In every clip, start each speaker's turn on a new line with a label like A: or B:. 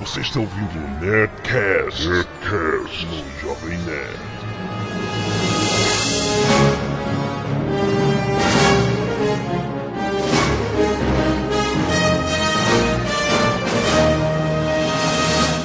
A: Você está ouvindo o Nerdcast, Nerdcast no Jovem Nerd.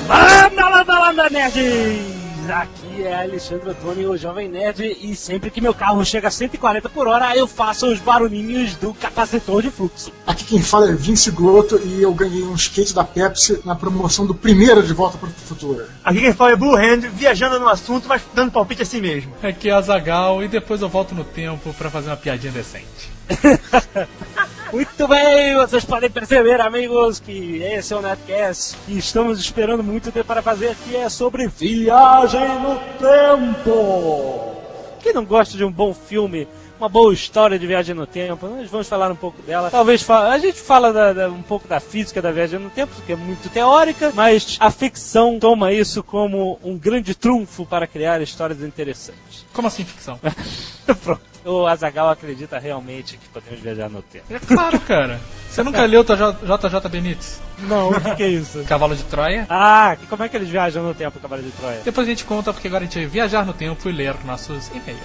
B: Landa, landa, landa, nerds! Aqui é Alexandre Antônio, o Jovem Nerd, e sempre que meu carro chega a 140 por hora, eu faço os barulhinhos do capacitor de fluxo.
C: Aqui quem fala é Vince Glotto e eu ganhei um skate da Pepsi na promoção do primeiro de Volta para o Futuro.
D: Aqui quem fala é Blue Hand, viajando no assunto, mas dando palpite assim mesmo.
E: Aqui é Azagal e depois eu volto no tempo pra fazer uma piadinha decente.
B: Muito bem, vocês podem perceber, amigos, que esse é o Netcast e estamos esperando muito tempo para fazer, que é sobre viagem no tempo. Quem não gosta de um bom filme, uma boa história de viagem no tempo, nós vamos falar um pouco dela. Talvez a gente fala da- da- um pouco da física da viagem no tempo, que é muito teórica, mas a ficção toma isso como um grande trunfo para criar histórias interessantes.
E: Como assim ficção?
B: Pronto. O Azagal acredita realmente que podemos viajar no tempo.
E: É claro, cara. Você nunca leu o JJ Benítez?
B: Não, o que, é isso?
E: Cavalo de Troia?
B: Ah, e como é que eles viajam no tempo, Cavaleiro de Troia?
E: Depois a gente conta, porque agora a gente vai viajar no tempo e ler nossos e-mails.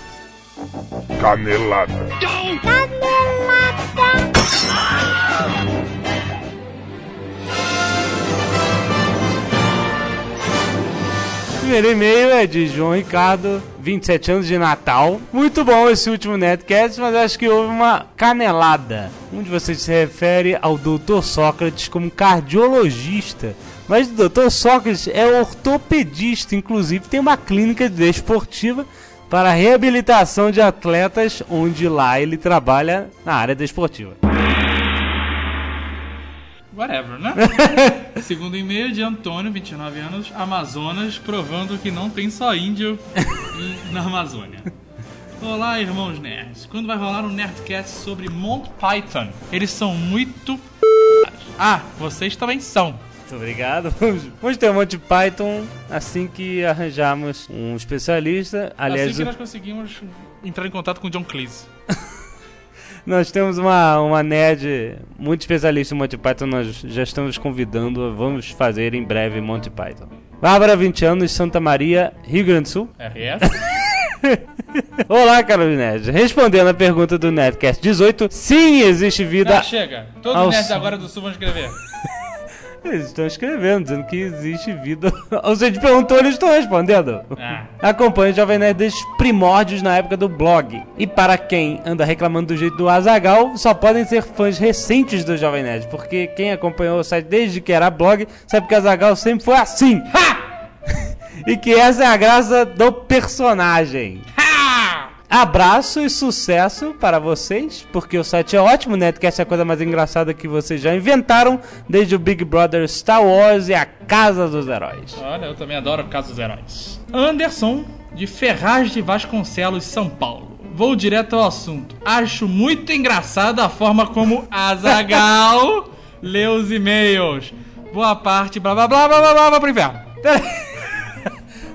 A: Canelada.
B: O primeiro e-mail é de João Ricardo, 27 anos de Natal. Muito bom esse último Netcast, mas acho que houve uma canelada. Um de vocês se refere ao Dr. Sócrates como cardiologista. Mas o Dr. Sócrates é ortopedista, inclusive tem uma clínica desportiva para reabilitação de atletas, onde lá ele trabalha na área desportiva.
E: Whatever, né? Segundo e-mail de Antônio, 29 anos, Amazonas, provando que não tem só índio na Amazônia. Olá, irmãos nerds. Quando vai rolar um Nerdcast sobre Mont Python? Eles são muito. Ah, vocês também são.
B: Muito obrigado. Vamos, ter um monte de Python assim que arranjarmos um especialista. Aliás,
E: assim que nós conseguimos entrar em contato com o John Cleese.
B: Nós temos uma, uma nerd muito especialista em Monty Python, nós já estamos convidando, vamos fazer em breve Monty Python. Bárbara, 20 anos, Santa Maria, Rio Grande do Sul.
E: RS?
B: Olá, Carlos Nerd. Respondendo a pergunta do Nerdcast 18, sim, existe vida...
E: Ah, chega. Todos
B: Aos-
E: os nerds agora do Sul vão escrever.
B: Eles estão escrevendo, dizendo que existe vida... Você te perguntou, eles estão respondendo.
E: Ah.
B: Acompanhe o Jovem Nerd desde os primórdios na época do blog. E para quem anda reclamando do jeito do Azagal, só podem ser fãs recentes do Jovem Nerd, porque quem acompanhou o site desde que era blog sabe que o Azagal sempre foi assim. Ha! e que essa é a graça do personagem. Abraço e sucesso para vocês, porque o site é ótimo, o Netcast é a coisa mais engraçada que vocês já inventaram, desde o Big Brother Star Wars e a Casa dos Heróis.
E: Olha, eu também adoro o caso dos heróis. Anderson, de Ferraz de Vasconcelos, São Paulo. Vou direto ao assunto. Acho muito engraçada a forma como Azagal lê os e-mails. Boa parte, blá blá blá blá blá blá, blá pro inferno.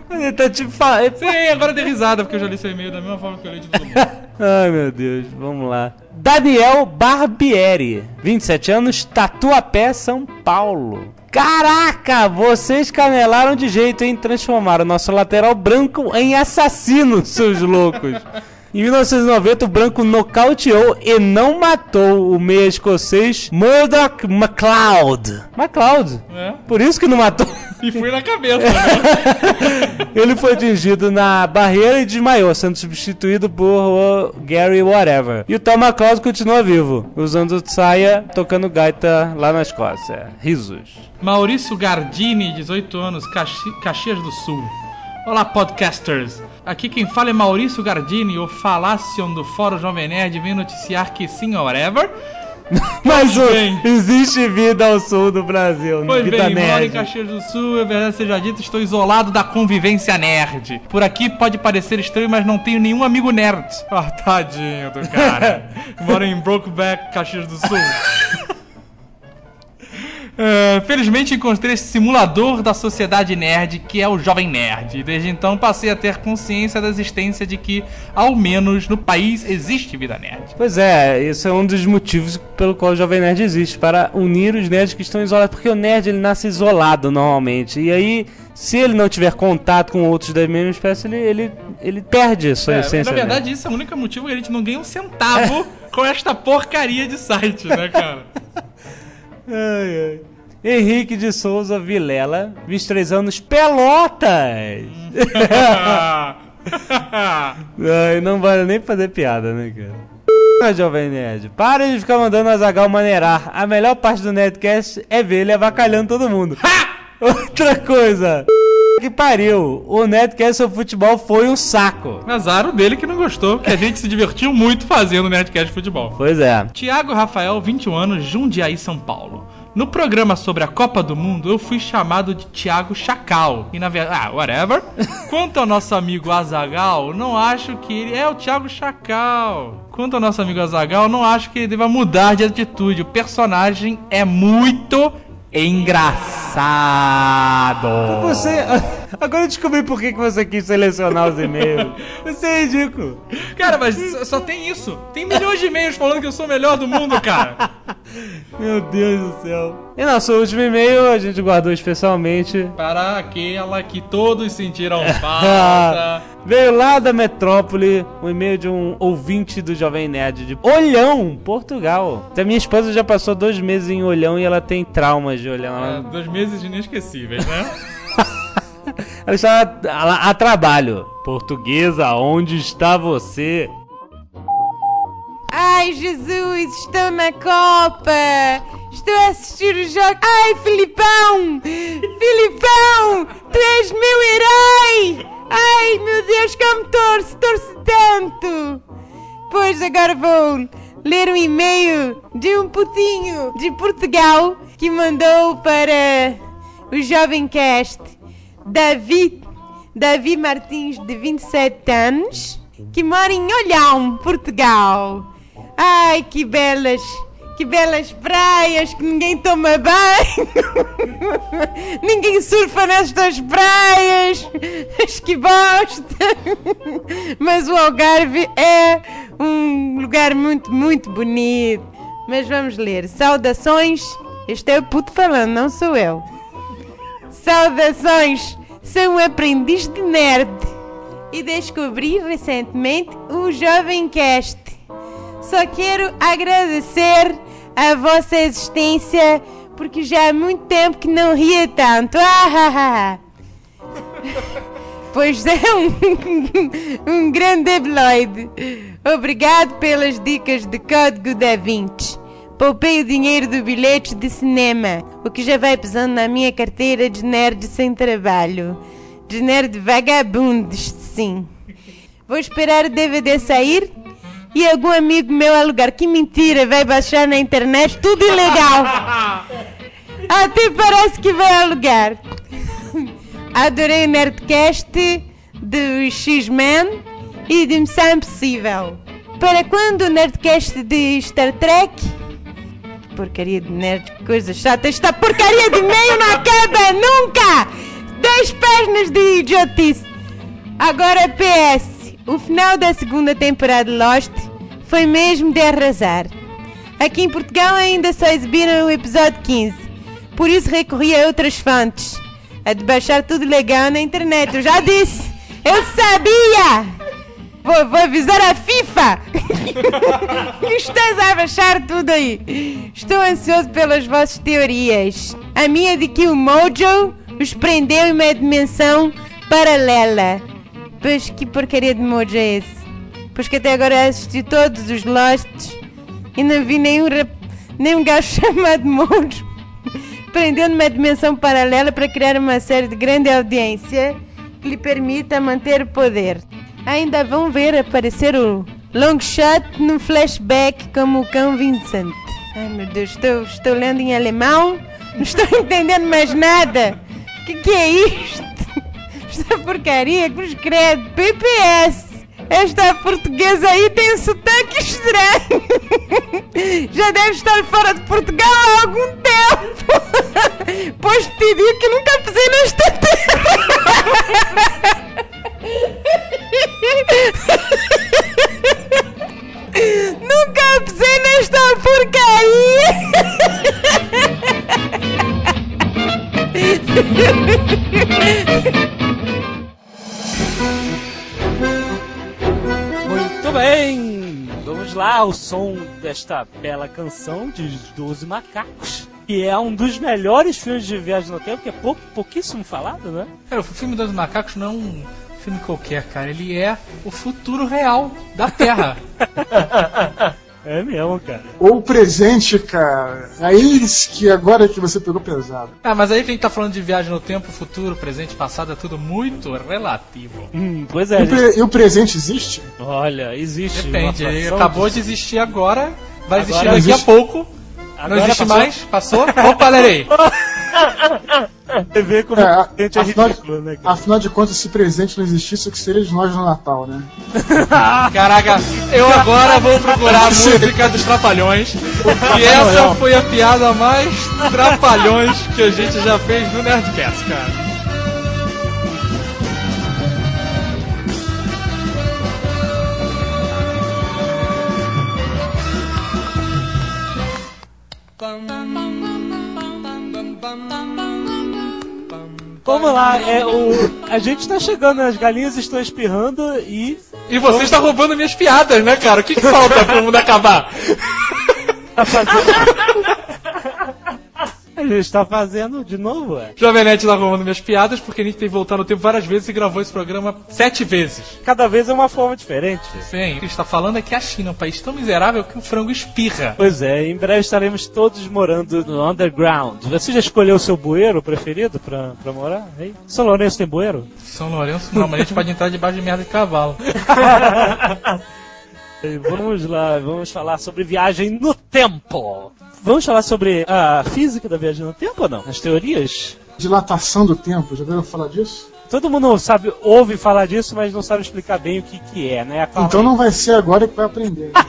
B: Ele tá tipo falando.
E: Sim, agora eu dei risada, porque eu já li seu e-mail da mesma forma que eu li de todo mundo.
B: Ai meu Deus, vamos lá. Daniel Barbieri, 27 anos, Tatuapé, São Paulo. Caraca, vocês canelaram de jeito, hein? Transformaram o nosso lateral branco em assassino, seus loucos. Em 1990, o branco nocauteou e não matou o meia escocês Murdoch MacLeod. MacLeod?
E: É.
B: Por isso que não matou.
E: E fui na cabeça, né?
B: Ele foi atingido na barreira e desmaiou, sendo substituído por o Gary Whatever. E o Tom McCloud continua vivo, usando saia, tocando gaita lá na Escócia. Risos.
E: Maurício Gardini, 18 anos, Caxi- Caxias do Sul. Olá, podcasters. Aqui quem fala é Maurício Gardini, o Falacion do Fórum Jovem Nerd, vem noticiar que sim, whatever.
B: Mas
E: bem.
B: existe vida ao sul do Brasil,
E: Pois
B: vida
E: bem, moro em
B: nerd.
E: Caxias do Sul, é verdade seja dito, estou isolado da convivência nerd. Por aqui pode parecer estranho, mas não tenho nenhum amigo nerd. Ah, tadinho do cara. moro em Brokeback, Caxias do Sul. Ah, felizmente encontrei esse simulador da sociedade nerd que é o Jovem Nerd. E desde então passei a ter consciência da existência de que, ao menos no país, existe vida nerd.
B: Pois é, isso é um dos motivos pelo qual o Jovem Nerd existe, para unir os nerds que estão isolados, porque o nerd ele nasce isolado normalmente, e aí se ele não tiver contato com outros da mesma espécie, ele, ele, ele perde a sua
E: É,
B: essência.
E: na verdade, isso é o único motivo que a gente não ganha um centavo com esta porcaria de site, né, cara?
B: Ai, ai. Henrique de Souza Vilela, 23 anos, Pelotas! Ai, não vale nem fazer piada, né, cara? Ah, Jovem Nerd, para de ficar mandando o Azagal maneirar. A melhor parte do Nerdcast é ver ele avacalhando todo mundo. Outra coisa. Que pariu. O Nerdcast sobre futebol foi um saco.
E: Azar o dele que não gostou, que a gente se divertiu muito fazendo Nerdcast de futebol.
B: Pois é.
E: Tiago Rafael, 21 anos, Jundiaí, São Paulo. No programa sobre a Copa do Mundo, eu fui chamado de Tiago Chacal. E na verdade, ah, whatever. Quanto ao nosso amigo Azagal, não acho que ele é o Tiago Chacal. Quanto ao nosso amigo Azagal, não acho que ele deva mudar de atitude. O personagem é muito engraçado.
B: Você. Agora eu descobri por que você quis selecionar os e-mails. Você é ridículo.
E: Cara, mas só tem isso. Tem milhões de e-mails falando que eu sou o melhor do mundo, cara.
B: Meu Deus do céu. E nosso último e-mail a gente guardou especialmente.
E: Para aquela que todos sentiram falta.
B: Veio lá da metrópole um e-mail de um ouvinte do Jovem Nerd de Olhão, Portugal. A minha esposa já passou dois meses em Olhão e ela tem traumas de Olhão.
E: É,
B: Ela,
E: dois meses inesquecíveis, né?
B: ela está a, a trabalho. Portuguesa, onde está você?
F: Ai, Jesus, estou na Copa! Estou a assistir o jogo. Ai, Filipão! Filipão! Tu és meu herói! Ai, meu Deus, como torço, torço tanto! Pois agora vou ler um e-mail de um putinho de Portugal que mandou para o Jovem Cast Davi, Davi Martins, de 27 anos, que mora em Olhão, Portugal. Ai, que belas, que belas praias que ninguém toma banho. ninguém surfa nestas praias. Mas que bosta. Mas o Algarve é um lugar muito, muito bonito. Mas vamos ler. Saudações. Este é o puto falando, não sou eu. Saudações! Sou um aprendiz de nerd e descobri recentemente o Jovem Cast. Só quero agradecer a vossa existência porque já há muito tempo que não ria tanto. Ah, ah, ah. Pois é um, um grande debiloide. Obrigado pelas dicas de código da Vinci. Poupei o dinheiro do bilhete de cinema, o que já vai pesando na minha carteira de nerd sem trabalho. De nerd vagabundos, sim. Vou esperar o DVD sair e algum amigo meu alugar. Que mentira, vai baixar na internet, tudo ilegal. Até parece que vai alugar. Adorei o Nerdcast do X-Men e de Missão Impossível. Para quando o Nerdcast de Star Trek? Porcaria de nerd, coisa chata. Esta porcaria de meio não acaba nunca! Dez páginas de idiotice. Agora PS. O final da segunda temporada de Lost foi mesmo de arrasar. Aqui em Portugal ainda só exibiram o episódio 15. Por isso recorri a outras fontes. A de baixar tudo legal na internet. Eu já disse! Eu sabia! Vou, vou avisar a FIFA! que estás a baixar tudo aí. Estou ansioso pelas vossas teorias. A minha de que o Mojo os prendeu em uma dimensão paralela. Pois que porcaria de Mojo é esse? Pois que até agora assisti todos os Losts e não vi nenhum, rap... nenhum gajo chamado Mojo prendeu numa dimensão paralela para criar uma série de grande audiência que lhe permita manter o poder. Ainda vão ver aparecer o Longshot no flashback como o cão Vincent. Ai meu Deus, estou, estou lendo em alemão, não estou entendendo mais nada. O que, que é isto? Esta porcaria, cruz credo, PPS. Esta portuguesa aí tem sotaque estranho. Já deve estar fora de Portugal há algum tempo. Pois te digo que nunca pisei nesta terra. Nunca pisei nesta porcaria.
G: Muito bem! Vamos lá ao som desta bela canção de 12 Macacos. Que é um dos melhores filmes de viagem no tempo, que é pouco, pouquíssimo falado, né?
E: Cara, o filme dos macacos não é um filme qualquer, cara. Ele é o futuro real da Terra.
G: É mesmo, cara.
C: Ou o presente, cara. Aí que agora é que você pegou pesado.
E: ah, mas aí que a gente tá falando de viagem no tempo, futuro, presente, passado, é tudo muito relativo.
G: Hum, pois é,
C: E o,
G: gente.
C: pre- e o presente existe?
G: Olha, existe.
E: Depende, acabou de existir agora, vai existir
G: Agora
E: daqui a
C: existe.
E: pouco.
G: Agora
E: não existe
G: passou.
E: mais, passou? Opa, lerei!
G: Você vê como
C: É,
G: o presente é
C: afinal,
G: ridículo, né, cara?
C: afinal de contas, se presente não existisse, o que seria de nós no Natal, né?
E: Caraca, eu agora vou procurar a música dos Trapalhões. E essa foi a piada mais Trapalhões que a gente já fez no Nerdcast, cara.
G: Vamos lá, é o. A gente tá chegando, as galinhas estão espirrando e.
E: E você está roubando minhas piadas, né, cara? O que, que falta pro mundo acabar?
G: Tá fazendo. a gente tá fazendo de novo, ué.
E: Jovem Nerd está roubando minhas piadas porque a gente tem que voltar no tempo várias vezes e gravou esse programa sete vezes.
G: Cada vez é uma forma diferente.
E: Sim, o que está falando é que a China é um país tão miserável que o frango espirra.
G: Pois é, em breve estaremos todos morando no underground. Você já escolheu o seu bueiro preferido pra, pra morar? Aí? São Lourenço tem bueiro?
E: São Lourenço, não, mas a gente pode entrar debaixo de merda de cavalo.
G: Vamos lá, vamos falar sobre viagem no tempo. Vamos falar sobre a física da viagem no tempo ou não? As teorias?
C: Dilatação do tempo, já ouviram falar disso?
G: Todo mundo sabe, ouve falar disso, mas não sabe explicar bem o que, que é, né?
C: Então não vai ser agora que vai aprender.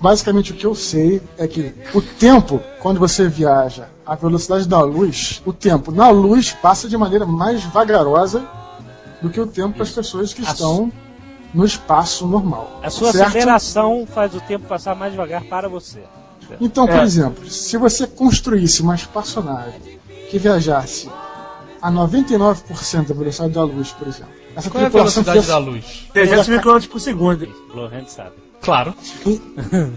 C: Basicamente o que eu sei é que o tempo, quando você viaja à velocidade da luz, o tempo na luz passa de maneira mais vagarosa do que o tempo para as pessoas que estão no espaço normal.
G: A sua
C: certo?
G: aceleração faz o tempo passar mais devagar para você.
C: Então, por
D: É.
C: exemplo, se você construísse uma espaçonave que viajasse a 99% da velocidade da luz, por exemplo, essa
E: Qual é a velocidade da
C: fizesse-
E: luz?
D: 300 mil km por segundo.
G: Lohan sabe.
E: Claro.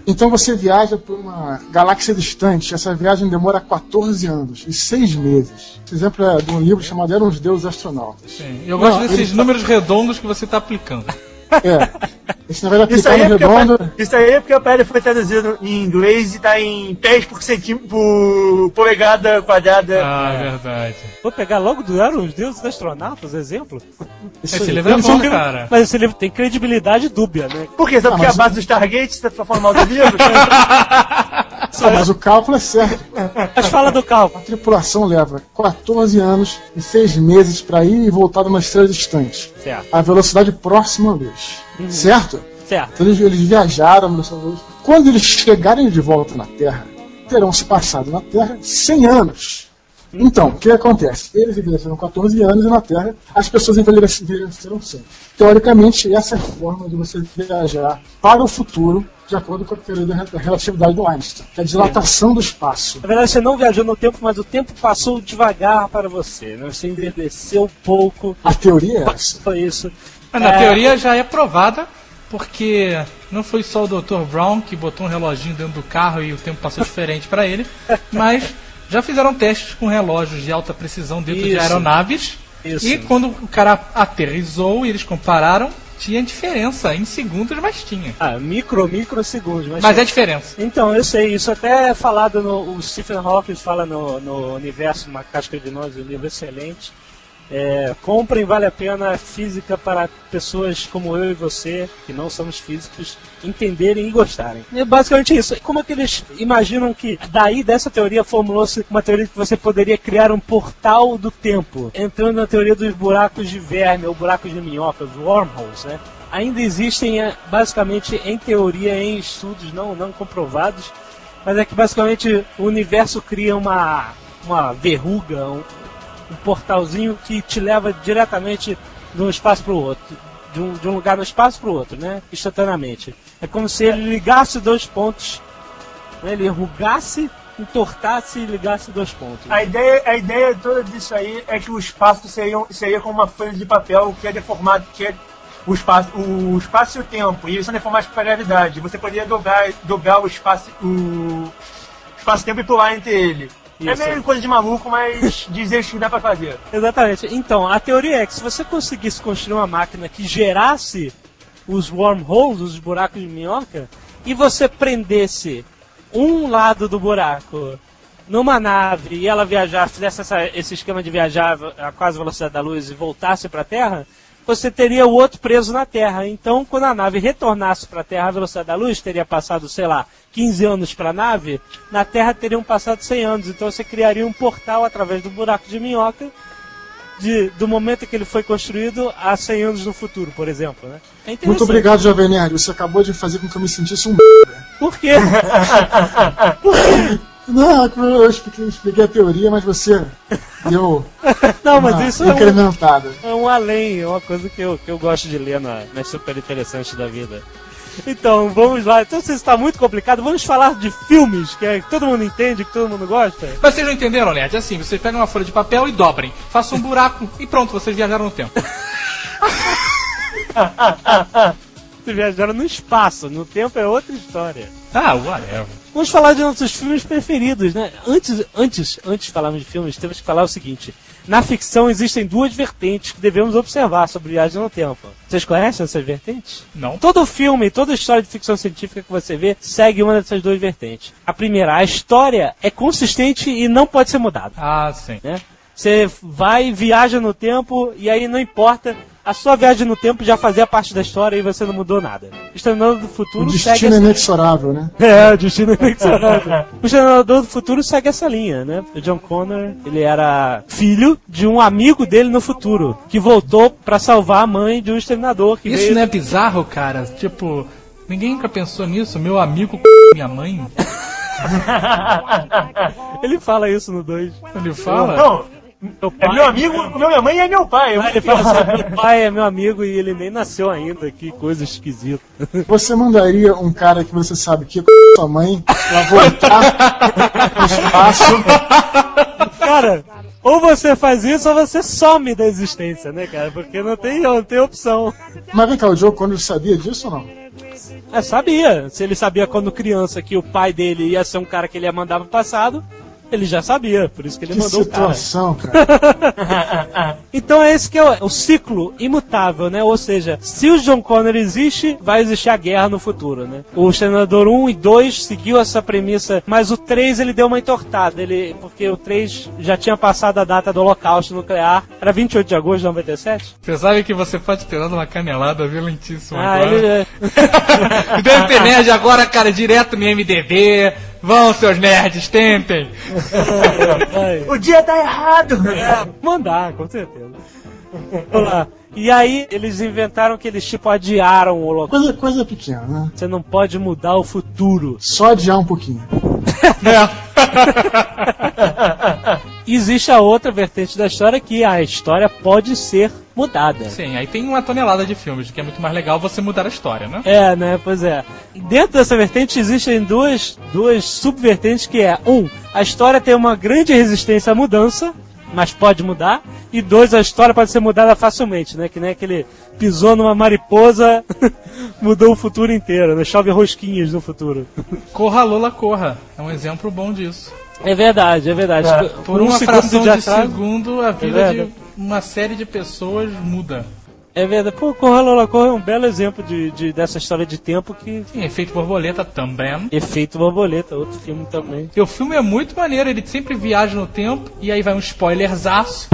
C: Então você viaja por uma galáxia distante. Essa viagem demora 14 anos e 6 meses. Esse exemplo é de um livro chamado Eram os Deuses Astronautas.
E: Sim, Eu gosto
C: Não,
E: desses números redondos que você está aplicando.
C: É. Esse negócio de
D: Isso aí, é porque o
C: redondo.
D: pé- isso aí é porque o pé foi traduzido em inglês e tá em pés por centímetro por polegada quadrada.
E: Ah, é verdade.
G: Vou pegar logo do Eram os Deuses Astronautas, exemplo?
C: Isso
E: Esse
C: aí.
E: livro é bom, cara.
G: Mas esse livro tem credibilidade dúbia, né?
D: Por quê? Só porque
C: Ah,
D: é a base do Stargate você tá falando mal do livro?
C: Mas o cálculo é certo.
G: Mas fala do cálculo.
C: A tripulação leva 14 anos e 6 meses para ir e voltar numa estrela distante.
G: Certo,
C: A velocidade próxima à luz. Certo?
G: certo.
C: Então eles, eles viajaram na da luz. Quando eles chegarem de volta na Terra, terão se passado na Terra 100 anos. Então, o que acontece? Eles envelheceram 14 anos e na Terra as pessoas envelheceram 100. Teoricamente, essa é a forma de você viajar para o futuro, de acordo com a teoria da relatividade do Einstein, que é a dilatação do espaço.
G: Na verdade, você não viajou no tempo, mas o tempo passou devagar para você. Né? Você envelheceu pouco.
C: A teoria é essa.
G: Foi isso.
E: Mas na
G: É,
E: teoria já é provada, porque não foi só o Dr. Brown que botou um reloginho dentro do carro e o tempo passou diferente para ele, mas já fizeram testes com relógios de alta precisão dentro de
G: Isso.
E: aeronaves.
G: Isso.
E: E quando o cara aterrizou e eles compararam, tinha diferença em segundos, mas tinha.
G: Ah, micro, microsegundos. Mas,
E: Mas é diferença.
G: Então, eu sei, isso até é falado no. O Stephen Hawking fala no, no Universo, uma casca de nós, um livro excelente. É, comprem, vale a pena física para pessoas como eu e você, que não somos físicos, entenderem e gostarem. É basicamente isso. Como é que eles imaginam que daí dessa teoria formulou-se uma teoria que você poderia criar um portal do tempo, entrando na teoria dos buracos de verme ou buracos de minhoca, os wormholes, né? Ainda existem, é, basicamente, em teoria, em estudos não, não comprovados, mas é que basicamente o universo cria uma, uma verruga, um portalzinho que te leva diretamente de um espaço para o outro. De um, de um lugar no espaço para o outro, né? Instantaneamente. É como se ele ligasse dois pontos, né? ele enrugasse, entortasse e ligasse dois pontos.
D: A ideia, a ideia toda disso aí é que o espaço seria, seria como uma folha de papel que é deformado, que é o espaço, o espaço e o tempo, e eles são deformados pela gravidade. Você poderia dobrar, dobrar o espaço, o espaço-tempo e pular entre ele. É
G: Isso.
D: meio coisa de maluco, mas dizer que dá pra fazer.
G: Exatamente. Então, a teoria é que se você conseguisse construir uma máquina que gerasse os wormholes, os buracos de minhoca, e você prendesse um lado do buraco numa nave e ela viajar, fizesse essa- esse esquema de viajar a quase velocidade da luz e voltasse para a Terra, você teria o outro preso na Terra. Então, quando a nave retornasse para a Terra, a velocidade da luz teria passado, sei lá, 15 anos para a nave, na Terra teriam passado 100 anos. Então, você criaria um portal através do buraco de minhoca de- do momento que ele foi construído a 100 anos no futuro, por exemplo. Né? É.
C: Muito obrigado, Jovem Nerd. Você acabou de fazer com que eu me sentisse um
G: Por quê?
C: Não, é que eu expliquei, expliquei a teoria, mas você deu
G: Não, mas
C: uma
G: isso é um, é um além, é uma coisa que eu, que eu gosto de ler na, nas super interessantes da vida. Então, vamos lá. Então, se está muito complicado, vamos falar de filmes que, é, que todo mundo entende, que todo mundo gosta.
E: Mas vocês não entenderam, Nerd? É assim, vocês pegam uma folha de papel e dobrem. Façam um buraco e pronto, vocês viajaram no tempo.
G: Se viajaram no espaço, no tempo é outra história.
E: Ah, whatever.
G: Vamos falar de nossos filmes preferidos, né? Antes, antes, antes de falarmos de filmes, temos que falar o seguinte. Na ficção existem duas vertentes que devemos observar sobre viagem no tempo. Vocês conhecem essas vertentes?
E: Não.
G: Todo filme, toda história de ficção científica que você vê segue uma dessas duas vertentes. A primeira, a história é consistente e não pode ser mudada.
E: Ah, sim.
G: Né? Você vai, viaja no tempo e aí não importa. A sua viagem no tempo já fazia parte da história e você não mudou nada. O Exterminador do
C: O
G: Futuro segue
C: destino é
G: essa...
C: inexorável, né?
G: É, o destino inexorável. o Exterminador do Futuro segue essa linha, né? O John Connor, ele era filho de um amigo dele no futuro, que voltou pra salvar a mãe de um exterminador que
E: Isso
G: veio...
E: não é bizarro, cara? Tipo, ninguém nunca pensou nisso. Meu amigo minha mãe.
G: Ele fala isso no 2.
E: Ele fala.
D: Não, é
G: pai,
D: meu amigo, minha mãe é meu pai.
G: ele fala assim, meu pai é meu amigo e ele nem nasceu ainda, que coisa esquisita.
C: Você mandaria um cara que você sabe que é sua mãe pra voltar no espaço.
G: Cara, ou você faz isso ou você some da existência, né, cara? Porque não tem, não tem opção.
C: Mas vem cá, o Joe Connor sabia disso ou não?
G: É, sabia. Se ele sabia quando criança que o pai dele ia ser um cara que ele ia mandar pro passado, ele já sabia. Por isso que ele
C: Que
G: mandou o cara.
C: situação, cara.
G: Então é esse que é o, o ciclo imutável, né? Ou seja, se o John Connor existe, vai existir a guerra no futuro, né? O Exterminador 1 e 2 seguiu essa premissa, mas o 3 ele deu uma entortada, ele, porque o 3 já tinha passado a data do holocausto nuclear, era 28 de agosto de 97?
E: Você sabe que você pode ter dado uma canelada violentíssima
G: Ah,
E: agora.
G: ele... é-
E: E deve ter nerd agora, cara, direto no MDB. Vão, seus nerds, tentem.
D: O dia tá errado.
G: Mandar, com certeza. Vamos lá. E aí, eles inventaram que eles tipo adiaram o holocausto.
C: Coisa, coisa pequena, né?
G: Você não pode mudar o futuro.
C: Só adiar um pouquinho.
G: E existe a outra vertente da história que a história pode ser mudada.
E: Sim, aí tem uma tonelada de filmes, que é muito mais legal você mudar a história, né?
G: É, né? Pois é. Dentro dessa vertente existem duas, duas subvertentes que é um, a história tem uma grande resistência à mudança, mas pode mudar. E dois, a história pode ser mudada facilmente, né? Que nem aquele pisou numa mariposa, mudou o futuro inteiro, né? Chove rosquinhas no futuro.
E: Corra Lola Corra. É um exemplo bom disso.
G: É verdade, é verdade.
D: É,
E: Por uma
G: segundo
E: fração de,
G: atraso-
E: segundo, a vida
G: É
E: de uma série de pessoas muda.
G: É verdade. Pô, Corra Lola Corra é um belo exemplo de, de- dessa história de tempo que.
E: Sim, Efeito Borboleta também.
G: Efeito Borboleta, outro filme também.
E: E o filme é muito maneiro, ele sempre viaja no tempo, e aí vai um spoilerzaço.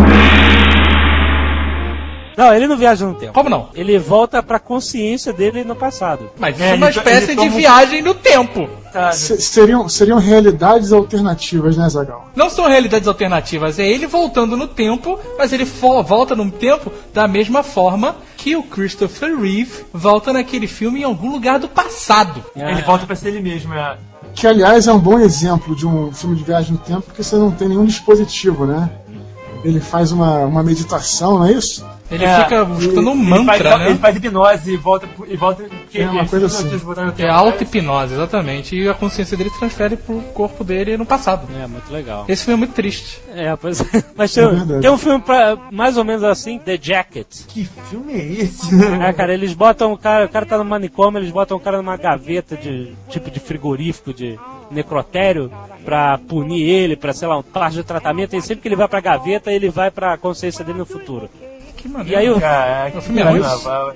G: Não, ele não viaja no tempo.
E: Como não?
G: Ele volta pra consciência dele no passado.
E: Mas isso
D: É,
E: é uma
D: to-
E: espécie de
D: toma um-
E: viagem no tempo.
C: Se- seriam, seriam realidades alternativas, né, Zagal?
E: Não são realidades alternativas, é ele voltando no tempo, mas ele volta no tempo da mesma forma que o Christopher Reeve volta naquele filme em algum lugar do passado.
D: Ele volta pra ser ele mesmo, é.
C: Que, aliás, é um bom exemplo de um filme de viagem no tempo, porque você não tem nenhum dispositivo, né? Ele faz uma, uma meditação, não é isso?
E: Ele
D: É,
E: fica escutando um
D: Ele
E: mantra,
D: faz, ele
E: né?
D: faz hipnose e volta. E volta
C: É uma coisa assim.
E: É auto-hipnose, exatamente. E a consciência dele transfere pro corpo dele no passado.
G: É, muito legal.
E: Esse filme é muito triste.
G: É, pois é. Mas tem,
C: É
G: tem um filme pra, mais ou menos assim, The Jacket.
D: Que filme é esse?
G: É, cara, eles botam o cara, o cara tá no manicômio, eles botam o cara numa gaveta de tipo de frigorífico, de necrotério, pra punir ele, pra, sei lá, um parte de tratamento, e sempre que ele vai pra gaveta, ele vai pra consciência dele no futuro.
E: Que maneiro.
G: E aí o,
D: Caraca,
E: O filme é ruim?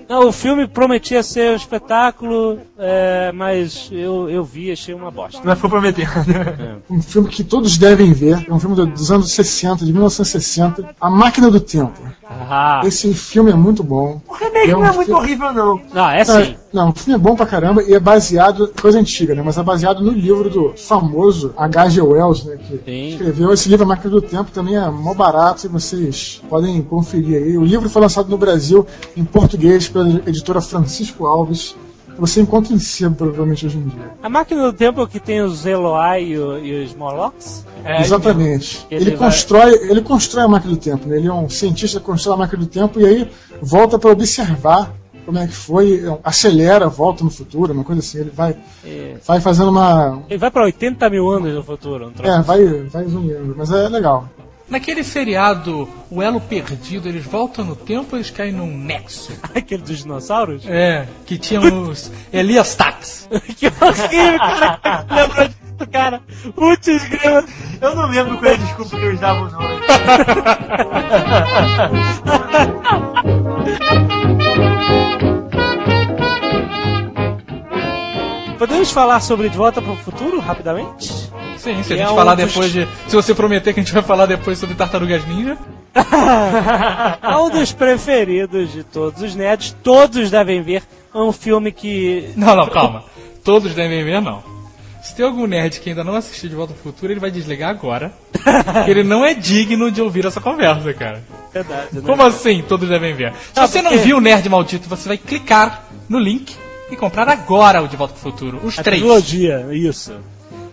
G: não, o filme prometia ser um espetáculo, é, mas eu, eu vi e achei uma bosta.
D: Não ficou prometendo.
C: Um filme que todos devem ver. É um filme do- dos anos 60, de 1960. A Máquina do Tempo.
G: Ah,
C: Esse filme é muito bom.
D: O remake
C: É um
D: não é muito
C: filme-
D: horrível, não.
G: não, é sim.
C: Não, o filme é bom pra caramba e é baseado, coisa antiga, né? Mas é baseado no livro do famoso H.G. Wells, né? Que
G: Sim.
C: escreveu esse livro, A Máquina do Tempo, também é mó barato e vocês podem conferir aí. O livro foi lançado no Brasil em português pela editora Francisco Alves. Você encontra em sebo, provavelmente, hoje em dia.
G: A máquina do tempo que tem os Eloy e, e os Morlocks?
D: É,
C: Exatamente.
G: Ele
C: Ele,
G: vai-
C: constrói, ele constrói a máquina do tempo. Né? Ele é um cientista que constrói a máquina do tempo e aí volta para observar como é que foi, acelera, volta no futuro, uma coisa assim. Ele vai,
G: É.
C: vai fazendo uma.
G: Ele vai pra 80 mil anos no futuro. Um.
C: É, vai, vai zunindo, mas é legal.
E: Naquele seriado, o Elo Perdido, eles voltam no tempo ou eles caem num nexo?
G: Aquele dos dinossauros?
E: É, que tinha os Elias Tats.
G: que horrível, cara. Lembrou disso, cara. Putz, grila.
D: Eu não lembro qual é a desculpa que eu usava o nome.
G: Podemos falar sobre De Volta para o Futuro, rapidamente?
E: Sim, se a
G: É
E: gente
G: um
E: falar
G: dos-
E: depois de. Se você prometer que a gente vai falar depois sobre Tartarugas Ninja.
G: É um dos preferidos de todos os nerds. Todos devem ver. É um filme que...
E: Não, não, calma. Todos devem ver, não. Se tem algum nerd que ainda não assistiu De Volta ao Futuro, ele vai desligar agora. ele não é digno de ouvir essa conversa, cara.
G: Verdade, né?
E: Como assim todos devem ver? Se
G: Ah,
E: você
G: porque-
E: não viu o Nerd Maldito, você vai clicar no link e comprar agora o De Volta ao Futuro. Os
G: A
E: três.
G: trilogia, isso.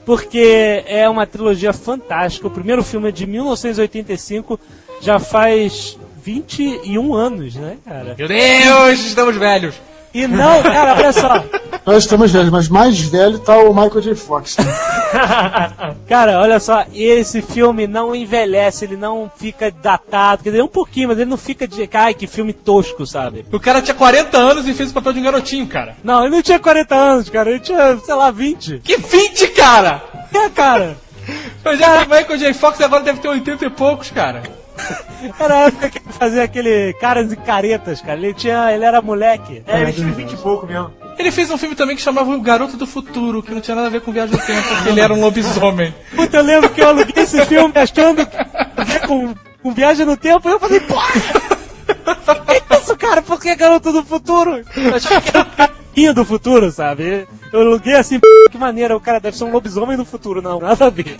G: Porque é uma trilogia fantástica. O primeiro filme é de 1985, já faz 21 anos, né, cara?
E: Meu Deus, estamos velhos.
G: E não, cara, olha só.
C: Nós estamos velhos, mas mais velho tá o Michael J. Fox. né?
G: Cara, olha só, esse filme não envelhece, ele não fica datado, quer dizer, um pouquinho, mas ele não fica de. Ai, que filme tosco, sabe?
E: O cara tinha 40 anos e fez o papel de um garotinho, cara.
G: Não, ele não tinha 40 anos, cara, ele tinha, sei lá, 20.
E: Que 20, cara!
G: É, cara.
E: Eu já vi Michael J. Fox agora deve ter 80 e poucos, cara.
G: Era a época que ele fazia aquele caras e caretas, cara. Ele tinha. ele era moleque.
D: É, ele tinha 20 e pouco mesmo.
E: Ele fez um filme também que chamava O Garoto do Futuro, que não tinha nada a ver com Viagem no Tempo, porque ele era um lobisomem.
G: Puta, eu lembro que eu aluguei esse filme achando que com, com viagem no tempo, e eu falei, porra! Que isso, cara? Por que garoto do futuro? Eu achava que era um do futuro, sabe? Eu aluguei assim, "Pô, que maneira, o cara deve ser um lobisomem do futuro, não, nada a ver.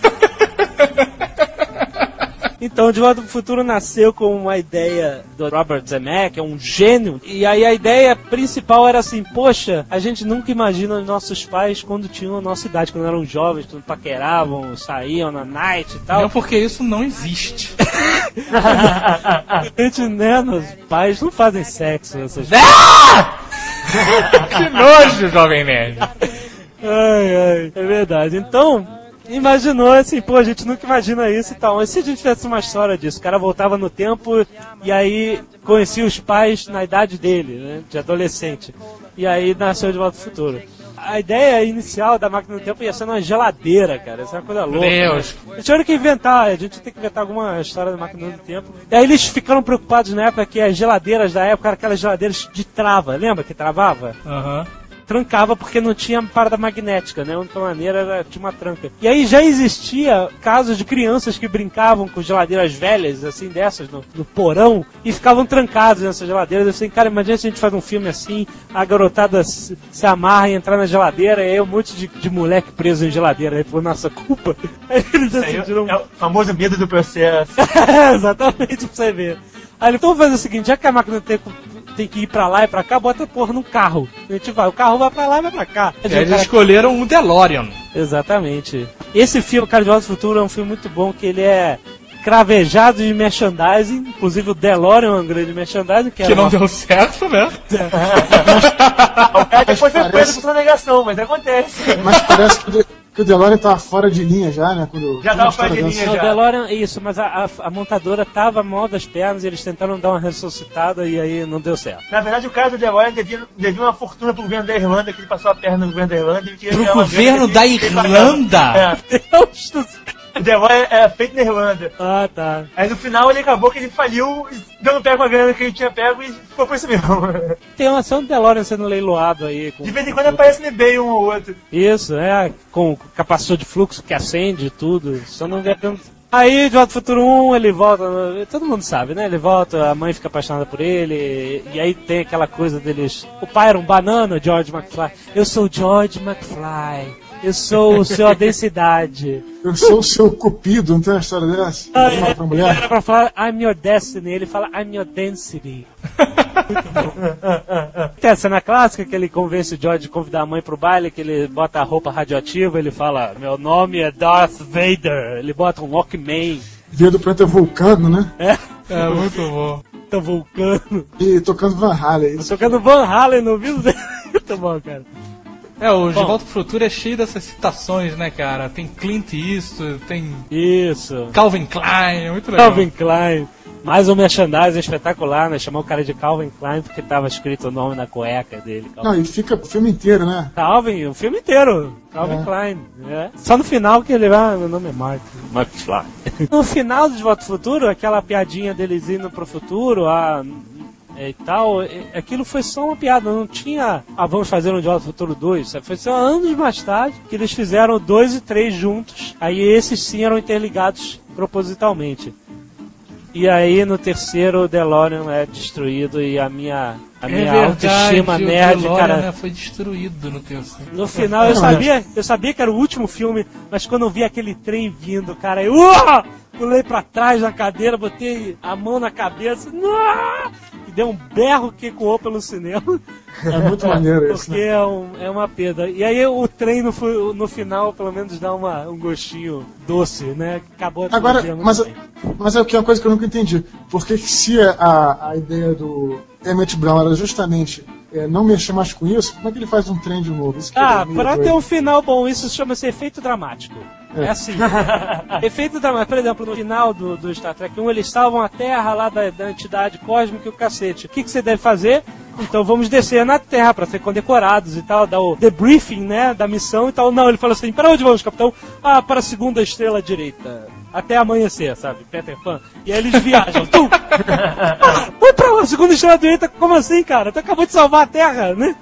G: Então, De Volta pro Futuro nasceu com uma ideia do Robert Zemeckis, que é um gênio. E aí a ideia principal era assim, poxa, a gente nunca imagina os nossos pais quando tinham a nossa idade, quando eram jovens, quando paqueravam, saíam na night e tal.
E: Não, porque isso não existe.
G: A gente, né, os pais não fazem sexo, essas
E: que nojo, Jovem Nerd.
G: Ai, ai, é verdade. Então, imaginou assim, pô, a gente nunca imagina isso e tal. Mas se a gente tivesse uma história disso, o cara voltava no tempo e aí conhecia os pais na idade dele, né, de adolescente. E aí nasceu de volta ao futuro. A ideia inicial da máquina do tempo ia ser uma geladeira, cara. Isso é uma coisa louca.
E: Deus.
G: Né? Eles tiveram que inventar, a gente tem que inventar alguma história da máquina do tempo. E aí eles ficaram preocupados na época que as geladeiras da época eram aquelas geladeiras de trava, lembra que travava?
E: Aham.
G: Trancava porque não tinha parada magnética, né? A única maneira era tinha uma tranca. E aí já existia casos de crianças que brincavam com geladeiras velhas, assim, dessas, no, no porão, e ficavam trancados nessas geladeiras. Eu assim, cara, imagina se a gente faz um filme assim, a garotada se, se amarra e entrar na geladeira, e aí um monte de, de moleque preso em geladeira, aí por nossa culpa. Aí eles decidiram...
D: É o famoso medo do processo.
G: É, exatamente, pra você ver. Aí ele, então vamos fazer o seguinte, já que a máquina tem, tem que ir pra lá e pra cá, bota a porra num carro. A gente vai, o carro vai pra lá e vai pra cá.
H: E aí eles escolheram um DeLorean.
G: Exatamente. Esse filme, Cara de Volta ao Futuro, é um filme muito bom, que ele é cravejado de merchandising, inclusive o DeLorean é um grande merchandising, que,
H: Que não
G: uma-
H: deu certo, né?
D: O cara depois foi
C: parece-
D: preso por sonegação, mas acontece.
C: Mas parece que que o DeLorean tava fora de linha já, né? Quando,
D: Já tava fora de
C: dessa-
D: linha.
G: Não, o
D: já.
G: DeLorean, isso, mas a, a- a montadora tava mal das pernas e eles tentaram dar uma ressuscitada e aí não deu certo.
D: Na verdade, o cara do DeLorean devia, devia uma fortuna pro governo da Irlanda, que ele passou a perna no governo da Irlanda e tinha
H: Pro governo da Irlanda?
D: pagava.
G: Deus do céu.
D: O DeLorean é feito na Irlanda.
G: Ah, tá.
D: Aí no final ele acabou que ele faliu, dando pé com a grana que ele tinha pego e ficou por isso mesmo.
G: Tem uma ação do DeLorean sendo leiloado aí. Com...
D: De vez em quando aparece no eBay um ou outro.
G: Isso, é, com capacitor de fluxo que acende e tudo. Só não vê. Aí, de Volta ao Futuro 1, ele volta. Todo mundo sabe, né? Ele volta, a mãe fica apaixonada por ele. E aí tem aquela coisa deles. O pai era um banana, George McFly. Eu sou George McFly. Eu sou o seu densidade.
C: Eu sou o seu cupido, não tem uma história dessa?
G: Ah,
C: Fala
G: é,
C: pra mulher.
G: Era pra falar I'm your destiny. Ele fala I'm your density. Tem a cena clássica que ele convence o George de convidar a mãe pro baile, que ele bota a roupa radioativa, ele fala, meu nome é Darth Vader. Ele bota um Walkman,
C: Via do planeta Vulcano, né?
G: é,
H: É muito bom.
G: tá vulcano.
C: E tocando Van Halen.
G: Tocando Van Halen no ouvido dele. Muito bom, cara.
H: É, o De
G: Bom.
H: Volta pro Futuro é cheio dessas citações, né, cara? Tem Clint Eastwood, tem
G: Isso.
H: Calvin Klein, é muito legal.
G: Calvin Klein. Mais um merchandising espetacular, né? Chamou o cara de Calvin Klein porque tava escrito o nome na cueca dele. Calvin
C: Não, e fica o filme inteiro, né?
G: Calvin, o filme inteiro. Calvin
C: É.
G: Klein. é. Só no final que ele vai. meu nome é Mark. Mark Fly. no final do De Volta ao Futuro, aquela piadinha deles indo pro futuro, a. é, E tal, aquilo foi só uma piada, não tinha. Ah, vamos fazer um De Volta ao Futuro 2. sabe? Foi só anos mais tarde que eles fizeram dois e três juntos. Aí esses sim eram interligados propositalmente. E aí no terceiro o DeLorean é destruído e a minha, a
H: É
G: minha
H: verdade,
G: autoestima
H: o
G: nerd,
H: DeLorean,
G: cara.
H: né, foi destruído no terceiro.
G: No final eu sabia, eu sabia que era o último filme, mas quando eu vi aquele trem vindo, cara, eu uah! Pulei pra trás na cadeira, botei a mão na cabeça, e deu um berro que ecoou pelo cinema,
C: É muito maneiro isso,
G: porque
C: né?
G: é, um- é uma perda. E aí o trem no, no final, pelo menos, dá uma, um gostinho doce, né? Acabou a
C: Agora, mas,
G: bem.
C: mas é o que é uma coisa que eu nunca entendi. Porque se a, a ideia do Emmett Brown era justamente é, não mexer mais com isso, como é que ele faz um trem de novo?
G: Ah, pra ter um final bom, isso chama-se efeito dramático. É, assim. efeito dramático. Por exemplo, no final do, do Star Trek 1, eles salvam a Terra lá da, da entidade cósmica e o cacete. O que, que você deve fazer? Então vamos descer na Terra pra ser condecorados e tal, dar o debriefing, né, da missão e tal. Não, ele fala assim, para onde vamos, capitão? Ah, para a segunda estrela direita. Até amanhecer, sabe? Peter Pan. E aí eles viajam. Tum! Ah, vamos pra segunda estrela direita? Como assim, cara? Tu acabou de salvar a Terra, né?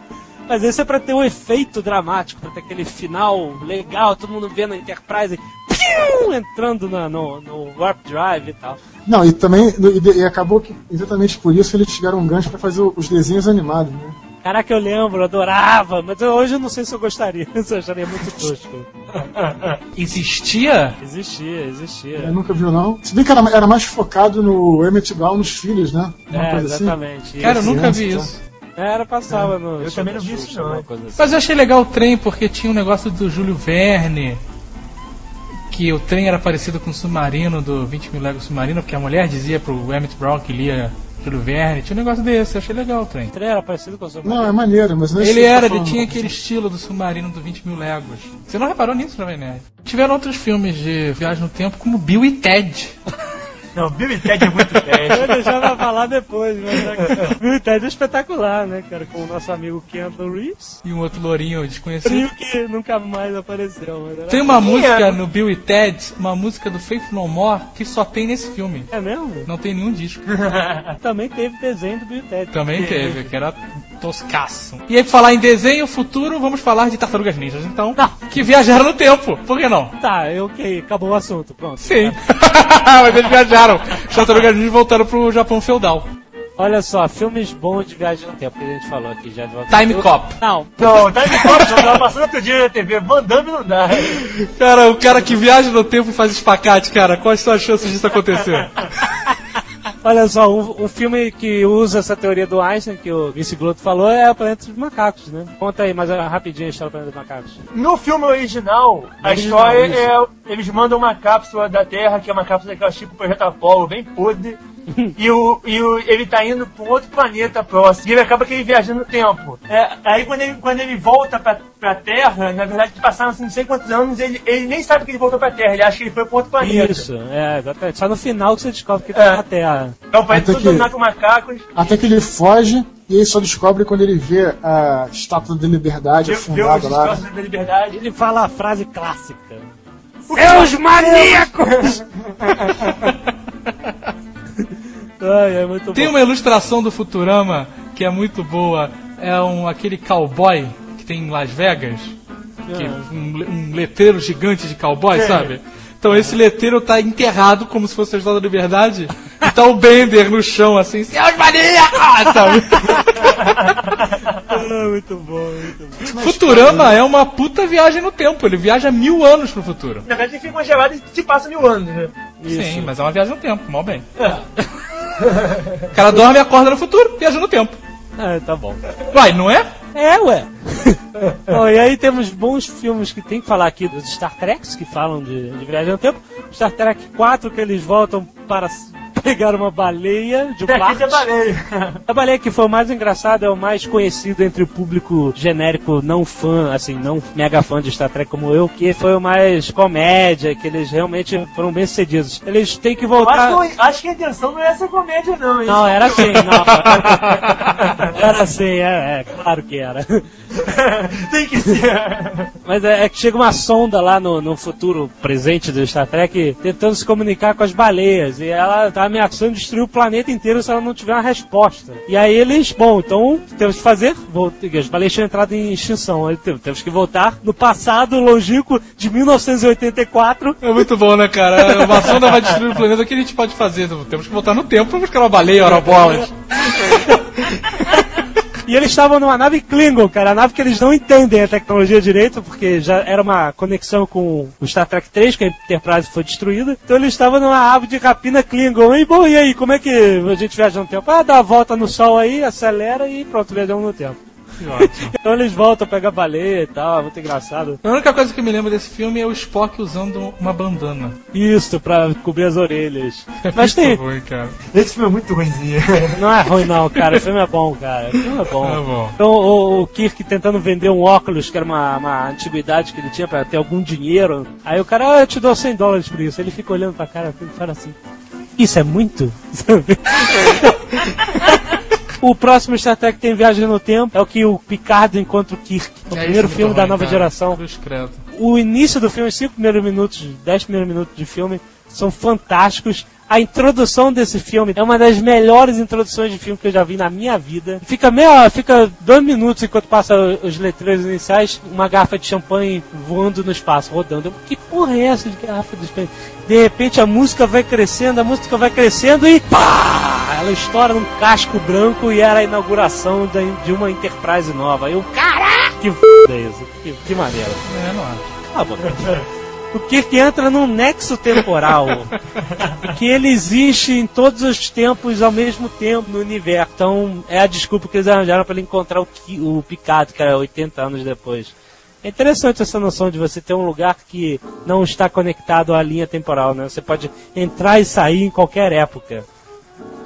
G: Mas isso é pra ter um efeito dramático, pra ter aquele final legal, todo mundo vendo a Enterprise piu, entrando na- no, no Warp Drive e tal.
C: Não, e também e, e acabou que exatamente por isso eles tiveram um gancho pra fazer os desenhos animados, né?
G: Caraca, eu lembro, eu adorava, mas hoje eu não sei se eu gostaria, se eu acharia muito tosco.
H: Existia?
G: Existia, existia.
C: Eu nunca viu, não. Se bem que era, era mais focado no Emmett Brown nos filhos, né? Uma
G: É,
C: assim.
G: exatamente.
H: Cara, eu nunca vi isso.
G: Era, passava no.
D: Eu também não vi isso, não.
G: assim.
H: Mas eu achei legal o trem porque tinha um negócio do Júlio Verne. Que o trem era parecido com o submarino do 20 mil léguas submarino, porque a mulher dizia pro Emmett Brown que lia Júlio Verne. Tinha um negócio desse, eu achei legal o trem.
G: O trem era parecido com o seu
C: Não, é maneiro, mas não é
H: Ele era, ele tinha aquele estilo do submarino do 20 mil léguas. Você não reparou nisso, Jovem Nerd? Tiveram outros filmes de viagem no tempo, como Bill e Ted.
D: Não, Bill e Ted é muito
G: Eu
D: teste.
G: ia deixar pra falar depois, mas já que- Bill e Ted é espetacular, né, cara? Com o nosso amigo Kendall Reeves.
E: E um outro lourinho desconhecido.
G: Trio que nunca mais apareceu.
E: Tem uma música
D: é.
E: no Bill e Ted, uma música do Faith No More, que só tem nesse filme.
G: É mesmo?
E: Não tem nenhum disco.
G: Também teve desenho do Bill e Ted.
E: Também teve, que era toscaço. E aí, pra falar em desenho futuro, vamos falar de Tartarugas Ninjas, então. Que viajaram no tempo, por que não?
G: Tá, eu- ok, acabou o assunto, pronto.
E: Sim. Mas eles viajaram. Os Tartarugas Ninjas voltaram pro Japão feudal.
G: Olha só, filmes bons de viagem no tempo que a gente falou aqui já de volta.
E: Time
G: Eu-
E: Cop.
G: Não,
D: Não, tá de copo, não. Tava passando outro dia na TV. Van Damme não dá.
E: Cara, o cara que viaja no tempo e faz espacate, cara, quais são as chances disso acontecer?
G: olha só, um, um filme que usa essa teoria do Einstein, que o Vince Glotto falou, é o Planeta dos Macacos, né? Conta aí, mas ah, rapidinho a história do Planeta dos Macacos.
D: No filme original, a
G: Original,
D: história
G: isso.
D: é. Eles mandam uma cápsula da Terra, que é uma cápsula daquelas tipo Projeto Apollo, bem podre. E o, e o, ele tá indo pra um outro planeta próximo. E ele acaba que ele viaja no tempo. É, aí quando ele, quando ele volta pra, pra Terra, na verdade passaram assim, não sei quantos anos, ele, ele nem sabe que ele voltou pra Terra, ele acha que ele foi pra outro planeta.
G: Isso, é, exatamente. Só no final que você descobre que
D: É.
G: tá na Terra.
D: É um planeta
C: Até
D: todo
C: que-
D: dominado por macacos.
C: Até que ele foge e aí só descobre quando ele vê a estátua da liberdade afundada lá.
D: da liberdade.
G: Ele fala a frase clássica. Seus maníacos! Ai, é muito
E: Tem
G: bom.
E: uma ilustração do Futurama que é muito boa. É um aquele cowboy que tem em Las Vegas. Que, um, le- um letreiro gigante de cowboy, sabe? Então esse letreiro tá enterrado como se fosse a Estátua da Liberdade. E tá o Bender no chão, assim, seus maníacos! Sabe?
G: Ah, muito bom, muito bom.
E: Futurama é uma puta viagem no tempo. Ele viaja mil anos pro futuro.
D: Na verdade ele fica congelado e se passa mil anos, né?
E: Sim, mas é uma viagem no tempo, mal bem. O cara dorme e acorda no futuro, viaja no tempo.
G: Ah, tá bom.
E: Vai, não é?
G: É, ué. Bom, e aí temos bons filmes que tem que falar aqui dos Star Treks, que falam de, de viagem no tempo. Star Trek 4, que eles voltam para s- pegar uma baleia de um barco.
D: já falei.
G: A baleia que foi o mais engraçado, é o mais conhecido entre o público genérico não fã, assim, não mega fã de Star Trek como eu, que foi o mais comédia, que eles realmente foram bem sucedidos. Eles têm que
D: Eu
G: voltar...
D: acho, que, acho que a intenção não é essa comédia, não, hein?
G: Não, era assim, não. Era assim, é, é, claro que era.
D: Tem que ser.
G: Mas é, é que chega uma sonda lá no, no futuro presente do Star Trek tentando se comunicar com as baleias. E ela tá ameaçando destruir o planeta inteiro se ela não tiver uma resposta. E aí eles, bom, então temos que fazer. As baleias tinham entrado em extinção. Temos que voltar no passado longínquo de 1984.
E: É muito bom, né, cara? Uma sonda vai destruir o planeta, o que a gente pode fazer? Temos que voltar no tempo pra buscar uma baleia, ora bolas.
G: E eles estavam numa nave Klingon, cara, a nave que eles não entendem a tecnologia direito, porque já era uma conexão com o Star Trek 3, que a Enterprise foi destruída. Então eles estavam numa ave de rapina Klingon. E bom, e aí, como é que a gente viaja no tempo? Ah, dá a volta no sol aí, acelera e pronto, viajamos no tempo. Então eles voltam, pegam a baleia e tal, é muito engraçado.
E: A única coisa que eu me lembro desse filme é o Spock usando uma bandana.
G: Isso, pra cobrir as orelhas. Mas tem.
E: Ruim, cara.
D: Esse filme é muito ruimzinho.
G: Não é ruim não, cara. O filme é bom, cara. O filme é bom.
E: É bom.
G: Então o, o Kirk tentando vender um óculos, que era uma, uma antiguidade que ele tinha pra ter algum dinheiro. Aí o cara, ah, eu te dou 100 dólares por isso. Ele fica olhando pra cara e fala assim: Isso é muito? o próximo Star Trek tem Viagem no Tempo. É o que o Picard encontra o Kirk. O
E: É,
G: primeiro filme da
E: ruim,
G: nova
E: cara.
G: geração. O início do filme, os 5 primeiros minutos, 10 primeiros minutos de filme, são fantásticos. A introdução desse filme é uma das melhores introduções de filme que eu já vi na minha vida. Fica meia, fica dois minutos enquanto passa os letreiros iniciais, uma garrafa de champanhe voando no espaço, rodando. Eu, Que porra é essa de garrafa de champanhe? De repente a música vai crescendo, a música vai crescendo e pá! Ela estoura num casco branco e era a inauguração de uma Enterprise nova. Eu, caraca! Que f é isso? Que, que maneiro.
E: É, não acho.
G: Cala a boca. O Kirk entra num nexo temporal que ele existe em todos os tempos ao mesmo tempo no universo. Então é a desculpa que eles arranjaram para ele encontrar o, o Picard, que era 80 anos depois. É interessante essa noção de você ter um lugar que não está conectado à linha temporal, né? Você pode entrar e sair em qualquer época.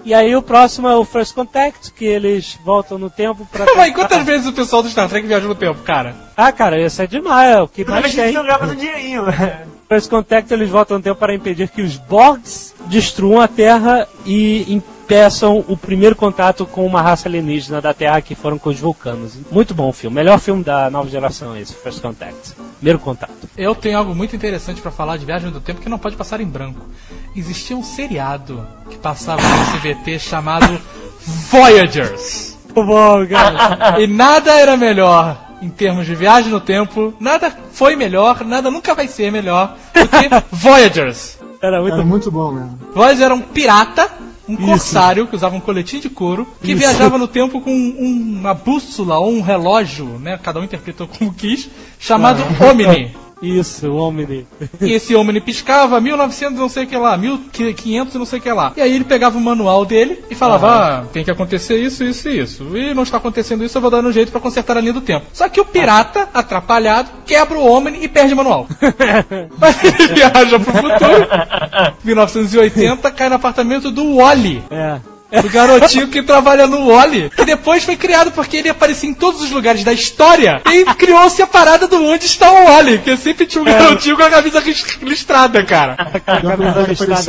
G: E aí o próximo é o First Contact, que eles voltam no tempo para
E: Mas quantas vezes o pessoal do Star Trek viajou no tempo, cara?
G: Ah, cara, isso é demais, é o que mais
D: que a gente
G: tem.
D: não grava no dinheirinho.
G: First Contact eles voltam no tempo para impedir que os Borgs destruam a Terra e impeçam o primeiro contato com uma raça alienígena da Terra que foram com os vulcanos. Muito bom o filme. Melhor filme da nova geração esse, First Contact. Primeiro contato.
E: Eu tenho algo muito interessante pra falar de Viagem do Tempo que não pode passar em branco. Existia um seriado que passava no SBT chamado Voyagers.
G: Muito bom, cara.
E: E nada era melhor em termos de viagem no tempo, nada foi melhor, nada nunca vai ser melhor do que Voyagers.
G: Era muito
C: Era muito bom mesmo.
E: Voyagers era um pirata, um corsário que usava um coletinho de couro, que viajava no tempo com um- uma bússola ou um relógio, né? Cada um interpretou como quis, chamado Omni.
G: Isso, o Omni.
E: E esse Omni piscava 1900 não sei o que lá, 1500 não sei o que lá. E aí ele pegava o manual dele e falava, ah, tem que acontecer isso, isso e isso. E não está acontecendo isso, eu vou dar um jeito pra consertar a linha do tempo. Só que o pirata, atrapalhado, quebra o Omni e perde o manual. Ele viaja pro futuro, 1980, cai no apartamento do Wally.
G: É.
E: O garotinho que trabalha no Wally, que depois foi criado porque ele aparecia em todos os lugares da história e criou-se a parada do onde está o Wally, que sempre tinha um garotinho com a camisa listrada, cara.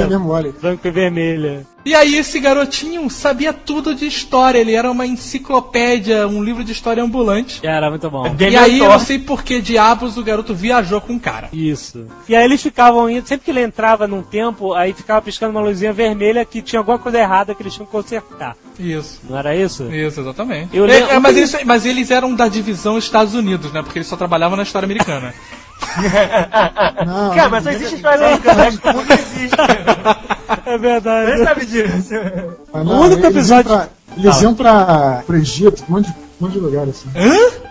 C: Mesmo, olha.
G: Branco e vermelha.
E: E aí esse garotinho sabia tudo de história, ele era uma enciclopédia, um livro de história ambulante.
G: Era muito bom.
E: E aí eu não sei por que diabos o garoto viajou com o cara.
G: Isso. E aí eles ficavam indo, sempre que ele entrava num tempo, aí ficava piscando uma luzinha vermelha que tinha alguma coisa errada que eles tinham que consertar.
E: Isso.
G: Não era isso?
E: Isso, exatamente.
G: Eu
E: É, é, mas, isso- mas eles eram da divisão Estados Unidos, né? Porque eles só trabalhavam na história americana.
C: Não,
D: Cara, mas só existe que o mundo não existe.
G: É verdade.
D: Você sabe disso.
C: mas
G: o único episódio-
C: eles iam pra, pro Egito, um monte, de- um monte de lugar assim.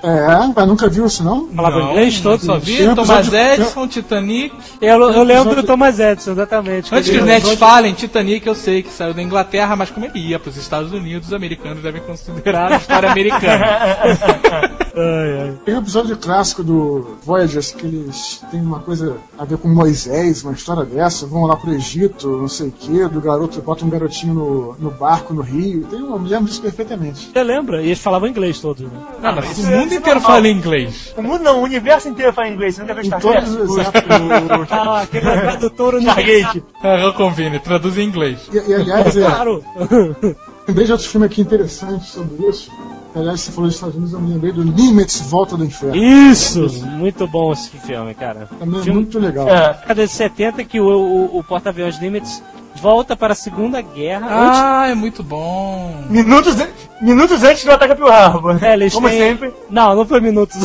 C: É, mas nunca viu isso não?
G: Falava inglês todo?
E: Só vi Thomas
C: episódio-
E: Edison, Titanic.
G: Eu, eu lembro do Thomas Edison, exatamente.
E: Antes que os nerds falem, Titanic eu sei que saiu da Inglaterra, mas como ele ia para os Estados Unidos, os americanos devem considerar a história americana.
G: Ai, ai.
C: Tem um episódio clássico do Voyagers que eles têm uma coisa a ver com Moisés, uma história dessa, vão lá pro Egito, não sei o que, do garoto, bota um garotinho no, no barco no Rio. Tem, eu me lembro disso perfeitamente.
G: Você lembra? E eles falavam inglês todos, né?
E: Não, mas o
D: é-
E: mundo
D: é
E: inteiro fala inglês.
D: O mundo não, o universo inteiro fala inglês. Você nunca Star
C: todos os.
G: Ah, aquele tradutor
D: Stargate.
E: É, eu convine, traduz em inglês.
C: E, e aliás, é,
G: Claro.
C: lembrei de outro filme aqui interessante sobre isso. Aliás, você falou dos Estados Unidos, eu me lembrei do Limits Volta do Inferno.
G: Isso! Muito bom esse filme, cara.
C: Também é
G: Filme-
C: muito legal.
D: É.
G: década de 70 que o, o, o porta-aviões Limits volta para a Segunda Guerra. antes-
E: Ah, é muito bom.
D: Minutos, an- minutos antes do ataque pro Harbor.
G: É, eles
D: Como
G: têm-
D: sempre.
G: Não, não foi minutos.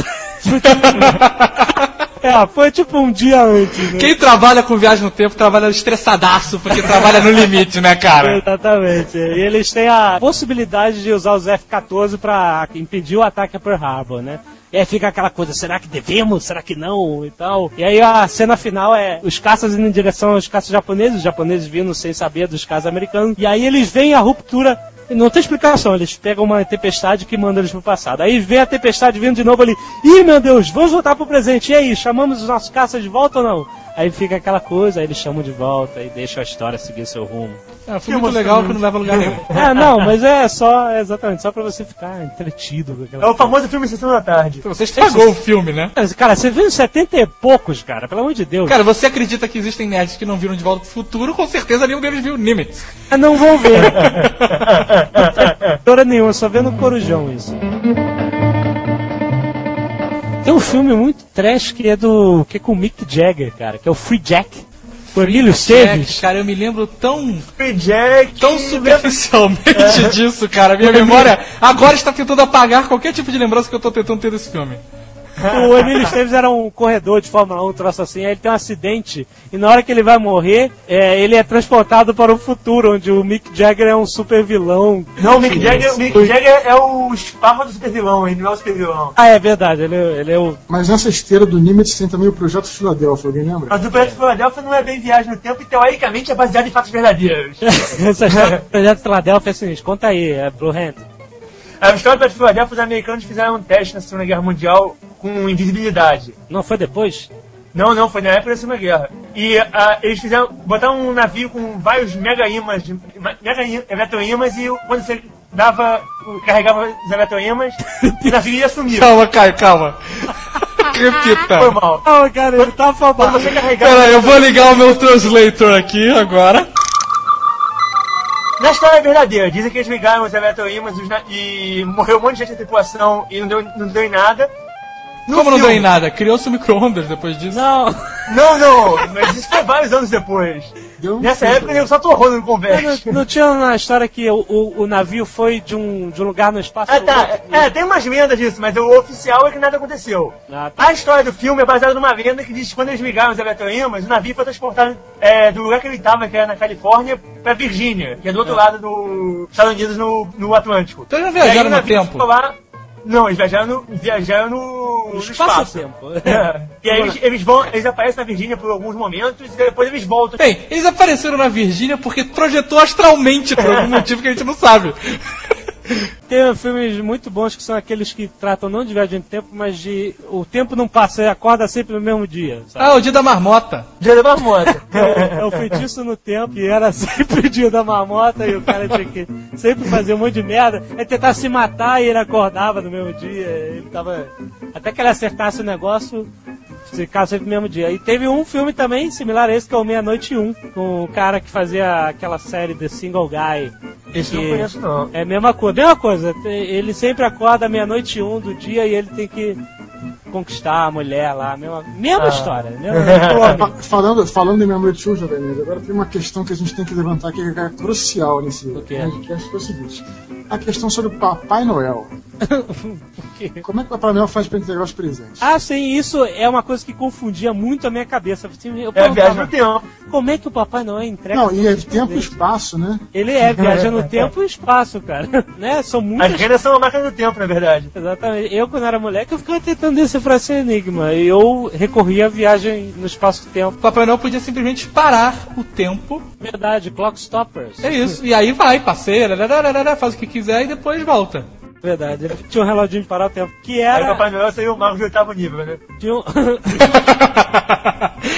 G: é, foi tipo um dia antes, né?
E: Quem trabalha com viagem no tempo trabalha estressadaço, porque trabalha no limite, né, cara?
G: Exatamente. E eles têm a possibilidade de usar os F-14 para impedir o ataque a Pearl Harbor, né? E aí fica aquela coisa, será que devemos? Será que não? E tal. E aí a cena final é os caças indo em direção aos caças japoneses, os japoneses vindo sem saber dos caças americanos. E aí eles veem a ruptura. Não tem explicação, eles pegam uma tempestade que manda eles pro passado. Aí vê a tempestade vindo de novo ali. Ih, meu Deus, vamos voltar pro presente. E aí, chamamos os nossos caças de volta ou não? Aí fica aquela coisa, aí eles chamam de volta e deixam a história seguir seu rumo.
E: É, foi muito legal que não leva a lugar nenhum.
G: É, não, mas é só, é exatamente, só pra você ficar entretido com aquela
D: É o famoso filme Sessão da Tarde.
E: Você estragou o filme, né?
G: Cara, você viu 70 e poucos, cara, pelo amor de Deus.
E: Cara, você acredita que existem nerds que não viram de volta pro futuro? Com certeza nenhum deles viu Nimitz.
G: Ah, Não vão ver. História nenhuma, só vendo o Corujão isso. Tem um filme muito trash que é do. que é com o Mick Jagger, cara, que é o Free Jack. O Emílio
E: Jack,
G: Esteves.
E: cara, eu me lembro tão,
D: Free Jack.
E: tão superficialmente disso, cara. Minha memória agora está tentando apagar qualquer tipo de lembrança que eu tô tentando ter desse filme.
G: O Emílio Esteves era um corredor de Fórmula 1, um troço assim, aí ele tem um acidente, e na hora que ele vai morrer, é, ele é transportado para o futuro, onde o Mick Jagger é um super vilão.
D: Não, o Mick Jagger, o Mick Jagger é o esparro do super vilão, ele não é o super vilão.
G: Ah, é verdade, ele, ele é o.
C: Mas nessa esteira do Nimitz tem também o Projeto Filadélfia, alguém lembra?
D: Mas o Projeto Philadelphia não é bem viagem no tempo e teoricamente é baseado em fatos verdadeiros.
G: Essa história do projeto Philadelphia é assim, conta aí, é Blue Hand.
D: A história do Projeto Philadelphia, os americanos fizeram um teste na Segunda Guerra Mundial com invisibilidade.
G: Não foi depois?
D: Não, não, foi na época da Segunda Guerra. E ah, eles fizeram, botaram um navio com vários mega ímãs, de- mega eletroímãs, e quando você dava, carregava os eletroímãs, o navio ia sumir.
E: Calma, Caio, calma. Repita.
D: Foi mal.
G: Ah, cara, ele tá
D: carregava.
E: Pera, eu vou ligar o meu translator aqui agora.
D: Na história verdadeira, dizem que eles ligaram os eletroímãs e morreu um monte de gente na tripulação e não deu, não deu em nada. No
E: Como não deu
D: filme-
E: em nada? Criou-se o micro-ondas depois disso.
G: Não,
D: Não, não, mas isso foi vários anos depois.
C: Deu um
D: Nessa
C: tempo,
D: época ele só torrou no converte.
G: não, não tinha na história que o, o, o navio foi de um, de um lugar no espaço.
D: Ah, tá. É, tem umas lendas disso, mas o oficial é que nada aconteceu.
G: Ah, tá.
D: A história do filme é baseada numa lenda que diz que quando eles ligaram os eletroímãs, o navio foi transportado é, do lugar que ele estava, que era na Califórnia, pra Virgínia, que é do outro lado dos Estados Unidos no, no Atlântico.
E: Então eles
D: aí
E: viajaram no tempo.
D: ficou Lá... Não, eles viajaram no, viajaram no, no espaço.
G: Espaço-tempo.
D: É. E aí eles, eles vão, eles aparecem na Virgínia por alguns momentos e depois eles voltam.
E: Bem, eles apareceram na Virgínia porque projetou astralmente por algum motivo que a gente não sabe.
G: Tem filmes muito bons que são aqueles que tratam não de viagem de tempo, mas de. O tempo não passa, você acorda sempre no mesmo dia. Sabe?
E: Ah, o dia da marmota.
D: Dia da marmota.
G: É o feitiço no tempo, que era sempre o dia da marmota e o cara tinha que sempre fazer um monte de merda. É tentar se matar e ele acordava no mesmo dia. Ele tava. Até que ele acertasse o negócio, ficava sempre no mesmo dia. E teve um filme também similar a esse, que é o Meia-Noite 1, com o cara que fazia aquela série The Single Guy.
D: Esse eu não conheço, não.
G: É a mesma coisa, mesma coisa. Ele sempre acorda meia-noite um do dia e ele tem que conquistar a mulher lá. Mesma, mesma
D: Ah.
G: história, mesmo
C: Fa- Falando, falando em Memória de Nerd, agora tem uma questão que a gente tem que levantar que é crucial nesse podcast, que é o seguinte. A questão sobre o Papai Noel. Como é que o Papai Noel faz para entregar os presentes?
G: Ah, sim, isso é uma coisa que confundia muito a minha cabeça. Eu
D: É a viagem no tempo.
G: como é que o Papai Noel entrega?
C: Não, e é tempo e espaço, né?
G: Ele é, viaja no tempo e espaço, cara. né? São
D: As
G: muitas
D: rendas são uma máquina do tempo, na verdade.
G: Exatamente. Eu, quando era moleque, eu ficava tentando decifrar esse enigma. E eu recorria à viagem no espaço-tempo.
E: O Papai Noel podia simplesmente parar o tempo.
G: Verdade, clock stoppers.
E: É isso. E aí vai, passeia, faz o que quiser e depois volta.
G: Verdade. Ele tinha um reloginho de parar o tempo. Que
D: Aí o
G: era.
D: Papai Noel saiu o mago de oitavo nível, né?
G: Tinha um...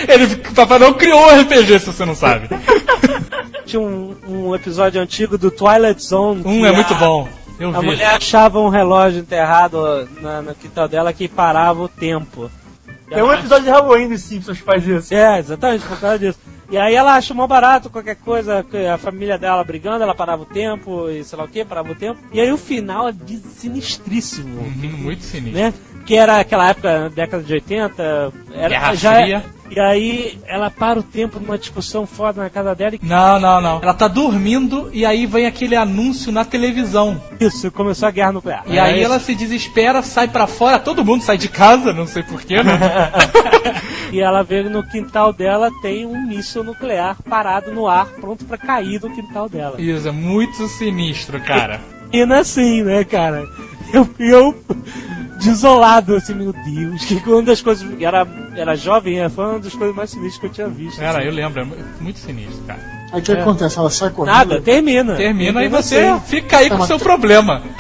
E: Ele, o Papai Noel criou o RPG, se você não sabe.
G: tinha um, um episódio antigo do Twilight Zone.
E: Um é muito
G: a-
E: bom. Eu
G: A
E: vi.
G: mulher achava um relógio enterrado na, no quintal dela que parava o tempo.
D: Tem um episódio de Halloween dos Simpsons que faz isso.
G: É, exatamente, por causa disso. E aí ela acha mó barato qualquer coisa, a família dela brigando, ela parava o tempo e sei lá o que, parava o tempo. E aí o final é sinistríssimo,
E: Uhum, Muito sinistro.
G: né? Que era aquela época, década de 80, era,
E: Guerra
G: já
E: Fria.
G: E aí ela para o tempo numa discussão foda na casa dela e
E: Não, não, não. Ela tá dormindo e aí vem aquele anúncio na televisão.
G: isso, começou a guerra nuclear.
E: E aí ela se desespera, sai pra fora, todo mundo sai de casa, não sei porquê, né?
G: E ela vê no quintal dela tem um míssil nuclear parado no ar, pronto pra cair no quintal dela.
E: Isso, é muito sinistro, cara.
G: E assim, né, cara? Eu, eu desolado, assim, meu Deus, que uma das coisas. Era, era jovem, é, foi uma das coisas mais sinistras que eu tinha visto.
E: Era,
G: assim.
E: eu lembro, é mu- muito sinistro, cara.
C: Aí o que acontece? Ela sai correndo.
G: Nada, termina.
E: Termina e você fica aí com o
C: mas-
E: seu problema.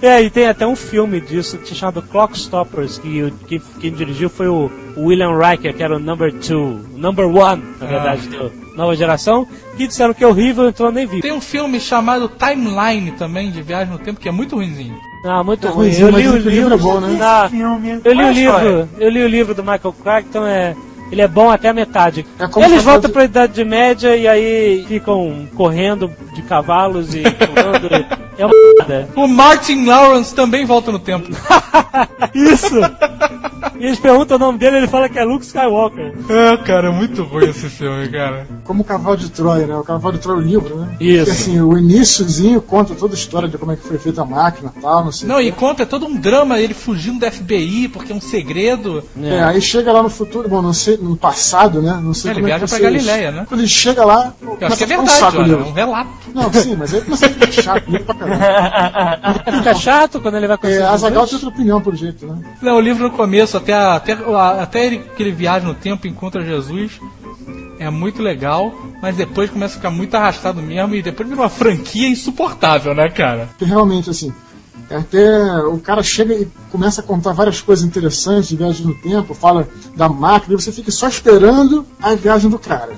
G: É, e tem até um filme disso que se chama Clockstoppers, que, o- que quem dirigiu foi o William Riker, que era o number two, o number one, na verdade, da nova geração, que disseram que é horrível, então eu nem vi.
E: Tem um filme chamado Timeline também, de viagem no tempo, que é muito ruimzinho.
G: Ah, muito
C: É
G: ruim.
C: ruimzinho,
G: Eu
C: mas
G: li o
C: dizem que o livro é bom, né?
G: Ah, eu li
D: é
G: o
D: a
G: livro, eu li o livro do Michael Crichton, é ele é bom até a metade.
C: É
G: Eles voltam
C: fosse-
G: pra Idade Média e aí ficam correndo de cavalos e pulando. É uma merda.
E: O Martin Lawrence também volta no tempo.
G: Isso! E eles perguntam o nome dele ele fala que é Luke Skywalker.
E: É, cara, é muito ruim esse filme, cara.
C: Como o Cavalo de Troia, né? O Cavalo de Troia é o livro, né?
G: Isso.
C: Que, assim, o iníciozinho conta toda a história de como é que foi feita a máquina e tal, não sei.
E: Não, e conta é todo um drama, ele fugindo da FBI, porque é um segredo.
C: É, aí chega lá no futuro, bom, não sei, no passado, né? Não sei
E: Ele
C: como é
E: viaja
C: que
E: pra Galileia, né?
C: Quando ele chega lá,
E: Eu acho que é
C: um
E: verdade,
C: saco o
E: olha, é um relato.
C: Não, sim, mas aí começa a ficar chato, pra caramba.
G: Fica chato quando ele vai com
C: É,
G: esses
C: Azaghal
G: livros.
C: tem outra opinião, pelo jeito, né?
E: Não, o livro no começo, até, até, até ele, que ele viaja no tempo e encontra Jesus, é muito legal, mas depois começa a ficar muito arrastado mesmo e depois vira uma franquia insuportável, né, cara?
C: Realmente, assim, até o cara chega e começa a contar várias coisas interessantes de viagem no tempo, fala da máquina, e você fica só esperando a viagem do cara.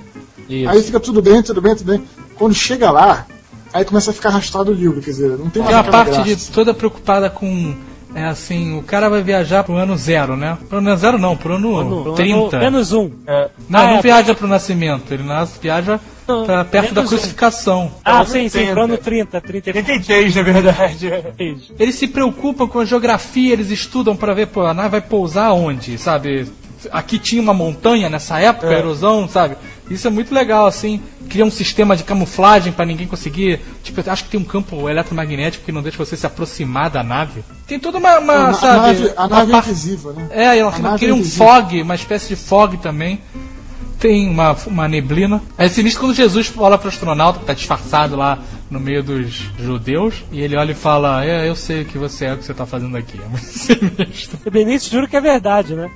C: Aí fica tudo bem, tudo bem, tudo bem. Quando chega lá, aí começa a ficar arrastado o livro, quer dizer, não tem
E: Tem
C: mais
E: uma
C: aquela
E: parte de
C: graça.
E: toda preocupada com É assim, o cara vai viajar pro ano zero, né? Pro ano zero não, pro ano,
G: Ano-
E: 30.
G: ano- menos um.
E: Não,
G: Ah,
E: não
G: é,
E: viaja pro nascimento, ele nasce, viaja
G: Não,
E: pra perto da
G: menos um.
E: crucificação.
G: Ah, sim, sim,
D: 30.
G: pro ano 30, 30.
D: 33, na verdade.
E: Eles se preocupam com a geografia, eles estudam pra ver, pô, a nave vai pousar onde, sabe? Aqui tinha uma montanha nessa época, erosão, sabe? Isso é muito legal, assim. Cria um sistema de camuflagem pra ninguém conseguir. Tipo, acho que tem um campo eletromagnético que não deixa você se aproximar da nave. Tem toda uma, uma,
C: a, a
E: sabe?
C: nave, a nave é invisível, né?
E: É, ela
C: A
E: cria
C: é
E: um
C: invisível.
E: fog, uma espécie de fog também. Tem uma, uma neblina. É sinistro quando Jesus fala pro astronauta que tá disfarçado lá no meio dos judeus. E ele olha e fala: É, eu sei o que você é, o que você tá fazendo aqui. É muito sinistro.
G: O Benício jura que é verdade, né?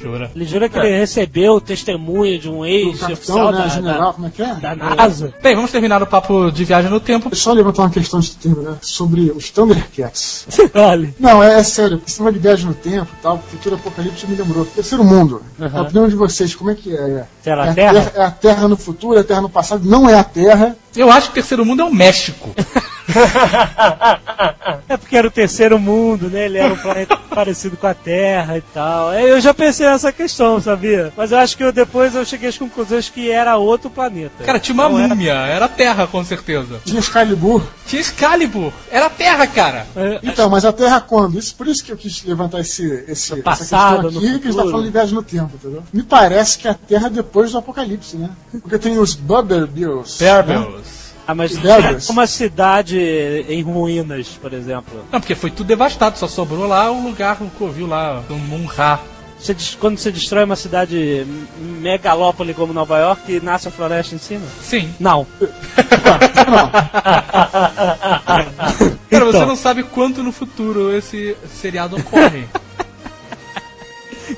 E: Jura?
G: Ele jura que ele recebeu o testemunho de um ex-oficial
C: né?
G: da,
C: General, como é que é?
G: da, da NASA.
E: Bem, vamos terminar o papo de viagem no tempo.
C: Deixa eu só levantar uma questão de tempo, né? Sobre os Thundercats.
G: Olha.
C: Não, é, é sério. Esse negócio de viagem no tempo e tal, futuro apocalipse me lembrou. Terceiro mundo. A opinião de vocês, como é que é? É
G: a Terra?
C: É a Terra no futuro, é a Terra no passado? Não é a Terra.
E: Eu acho que o terceiro mundo é o México.
G: É porque era o terceiro mundo, né? Ele era um planeta parecido com a Terra e tal. É, Eu já pensei nessa questão, sabia? Mas eu acho que eu, depois eu cheguei às conclusões que era outro planeta.
E: Cara, tinha uma
G: era-
E: múmia, era a Terra, com certeza.
C: Tinha Excalibur.
E: Tinha Excalibur, era a Terra, cara.
G: É,
C: Então, mas a Terra quando? Isso, por isso que eu quis levantar esse, esse, essa
G: passado,
C: questão
G: no
C: aqui, que a gente tá falando de viagem no tempo, entendeu? Me parece que a Terra é depois do apocalipse, né? Porque tem os Bubberbills. né?
E: Berbels.
G: Ah, mas
C: Berbers.
G: uma cidade em ruínas, por exemplo.
E: Não, porque foi tudo devastado, só sobrou lá o lugar, o covil lá, do Munra.
G: Você quando você destrói uma cidade megalópole como Nova York, nasce a floresta em cima?
E: Sim.
G: Não.
E: Cara, você
G: Então.
E: não sabe quanto no futuro esse seriado ocorre.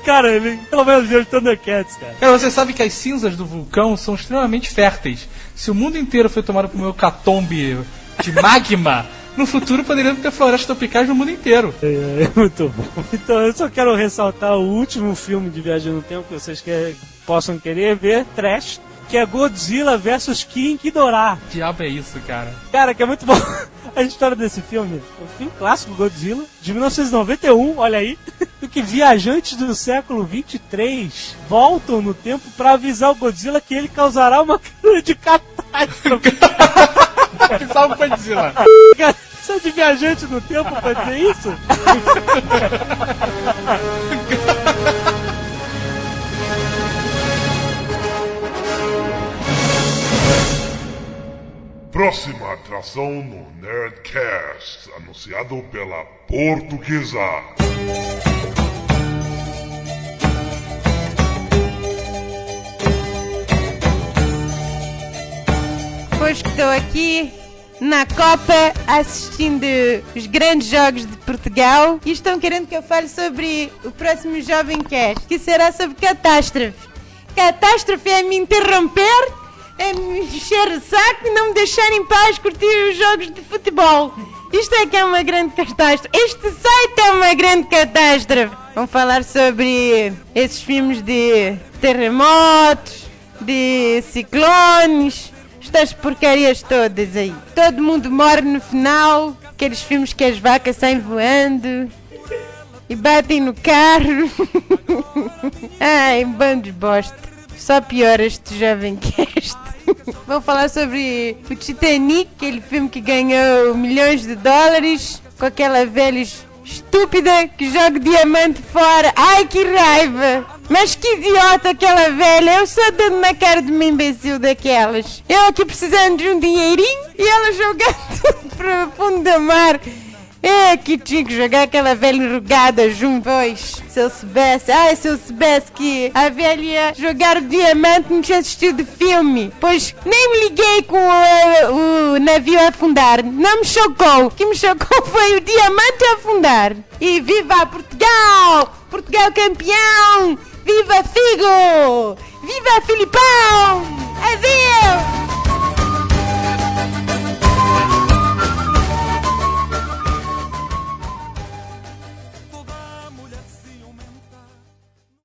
G: Cara, ele pelo menos viu Thundercats, cara.
E: Cara, você sabe que as cinzas do vulcão são extremamente férteis. Se o mundo inteiro foi tomado por um hecatombe de magma, no futuro poderiam ter florestas tropicais no mundo inteiro.
G: É, é muito bom. Então eu só quero ressaltar o último filme de Viagem no Tempo que vocês quer, possam querer ver, Trash, que é Godzilla vs King Ghidorah.
E: Que diabo é isso, cara?
G: Cara, que é muito bom. A história desse filme, é um filme clássico, Godzilla, de 1991, olha aí, do que viajantes do século 23 voltam no tempo pra avisar o Godzilla que ele causará uma grande catástrofe.
E: Salve Godzilla.
G: Cara, Você é de viajante no tempo pra dizer isso?
A: Próxima atração no Nerdcast, anunciado pela Portuguesa.
F: Pois estou aqui na Copa assistindo os grandes jogos de Portugal e estão querendo que eu fale sobre o próximo Jovem Cast, que será sobre catástrofe. Catástrofe é me interromper, é me encher o saco e não me deixar em paz curtir os jogos de futebol. Isto é que é uma grande catástrofe. Este site é uma grande catástrofe. Vamos falar sobre esses filmes de terremotos, de ciclones, estas porcarias todas aí. Todo mundo morre no final, aqueles filmes que as vacas saem voando e batem no carro. Ai, bando de bosta. Só piora este jovem cast. Vou falar sobre o Titanic, aquele filme que ganhou milhões de dólares, com aquela velha estúpida que joga diamante fora. Ai, que raiva! Mas que idiota aquela velha! Eu só dando na cara de uma imbecil daquelas. Eu aqui precisando de um dinheirinho e ela jogando para o fundo do mar. É que tinha que jogar aquela velha enrugada junto, pois. Se eu soubesse, ai, se eu soubesse que a velha jogar o diamante, não tinha assistido filme. Pois nem me liguei com o, o navio afundar. Não me chocou. O que me chocou foi o diamante afundar. E viva Portugal! Portugal campeão! Viva Figo! Viva Filipão! Adeus!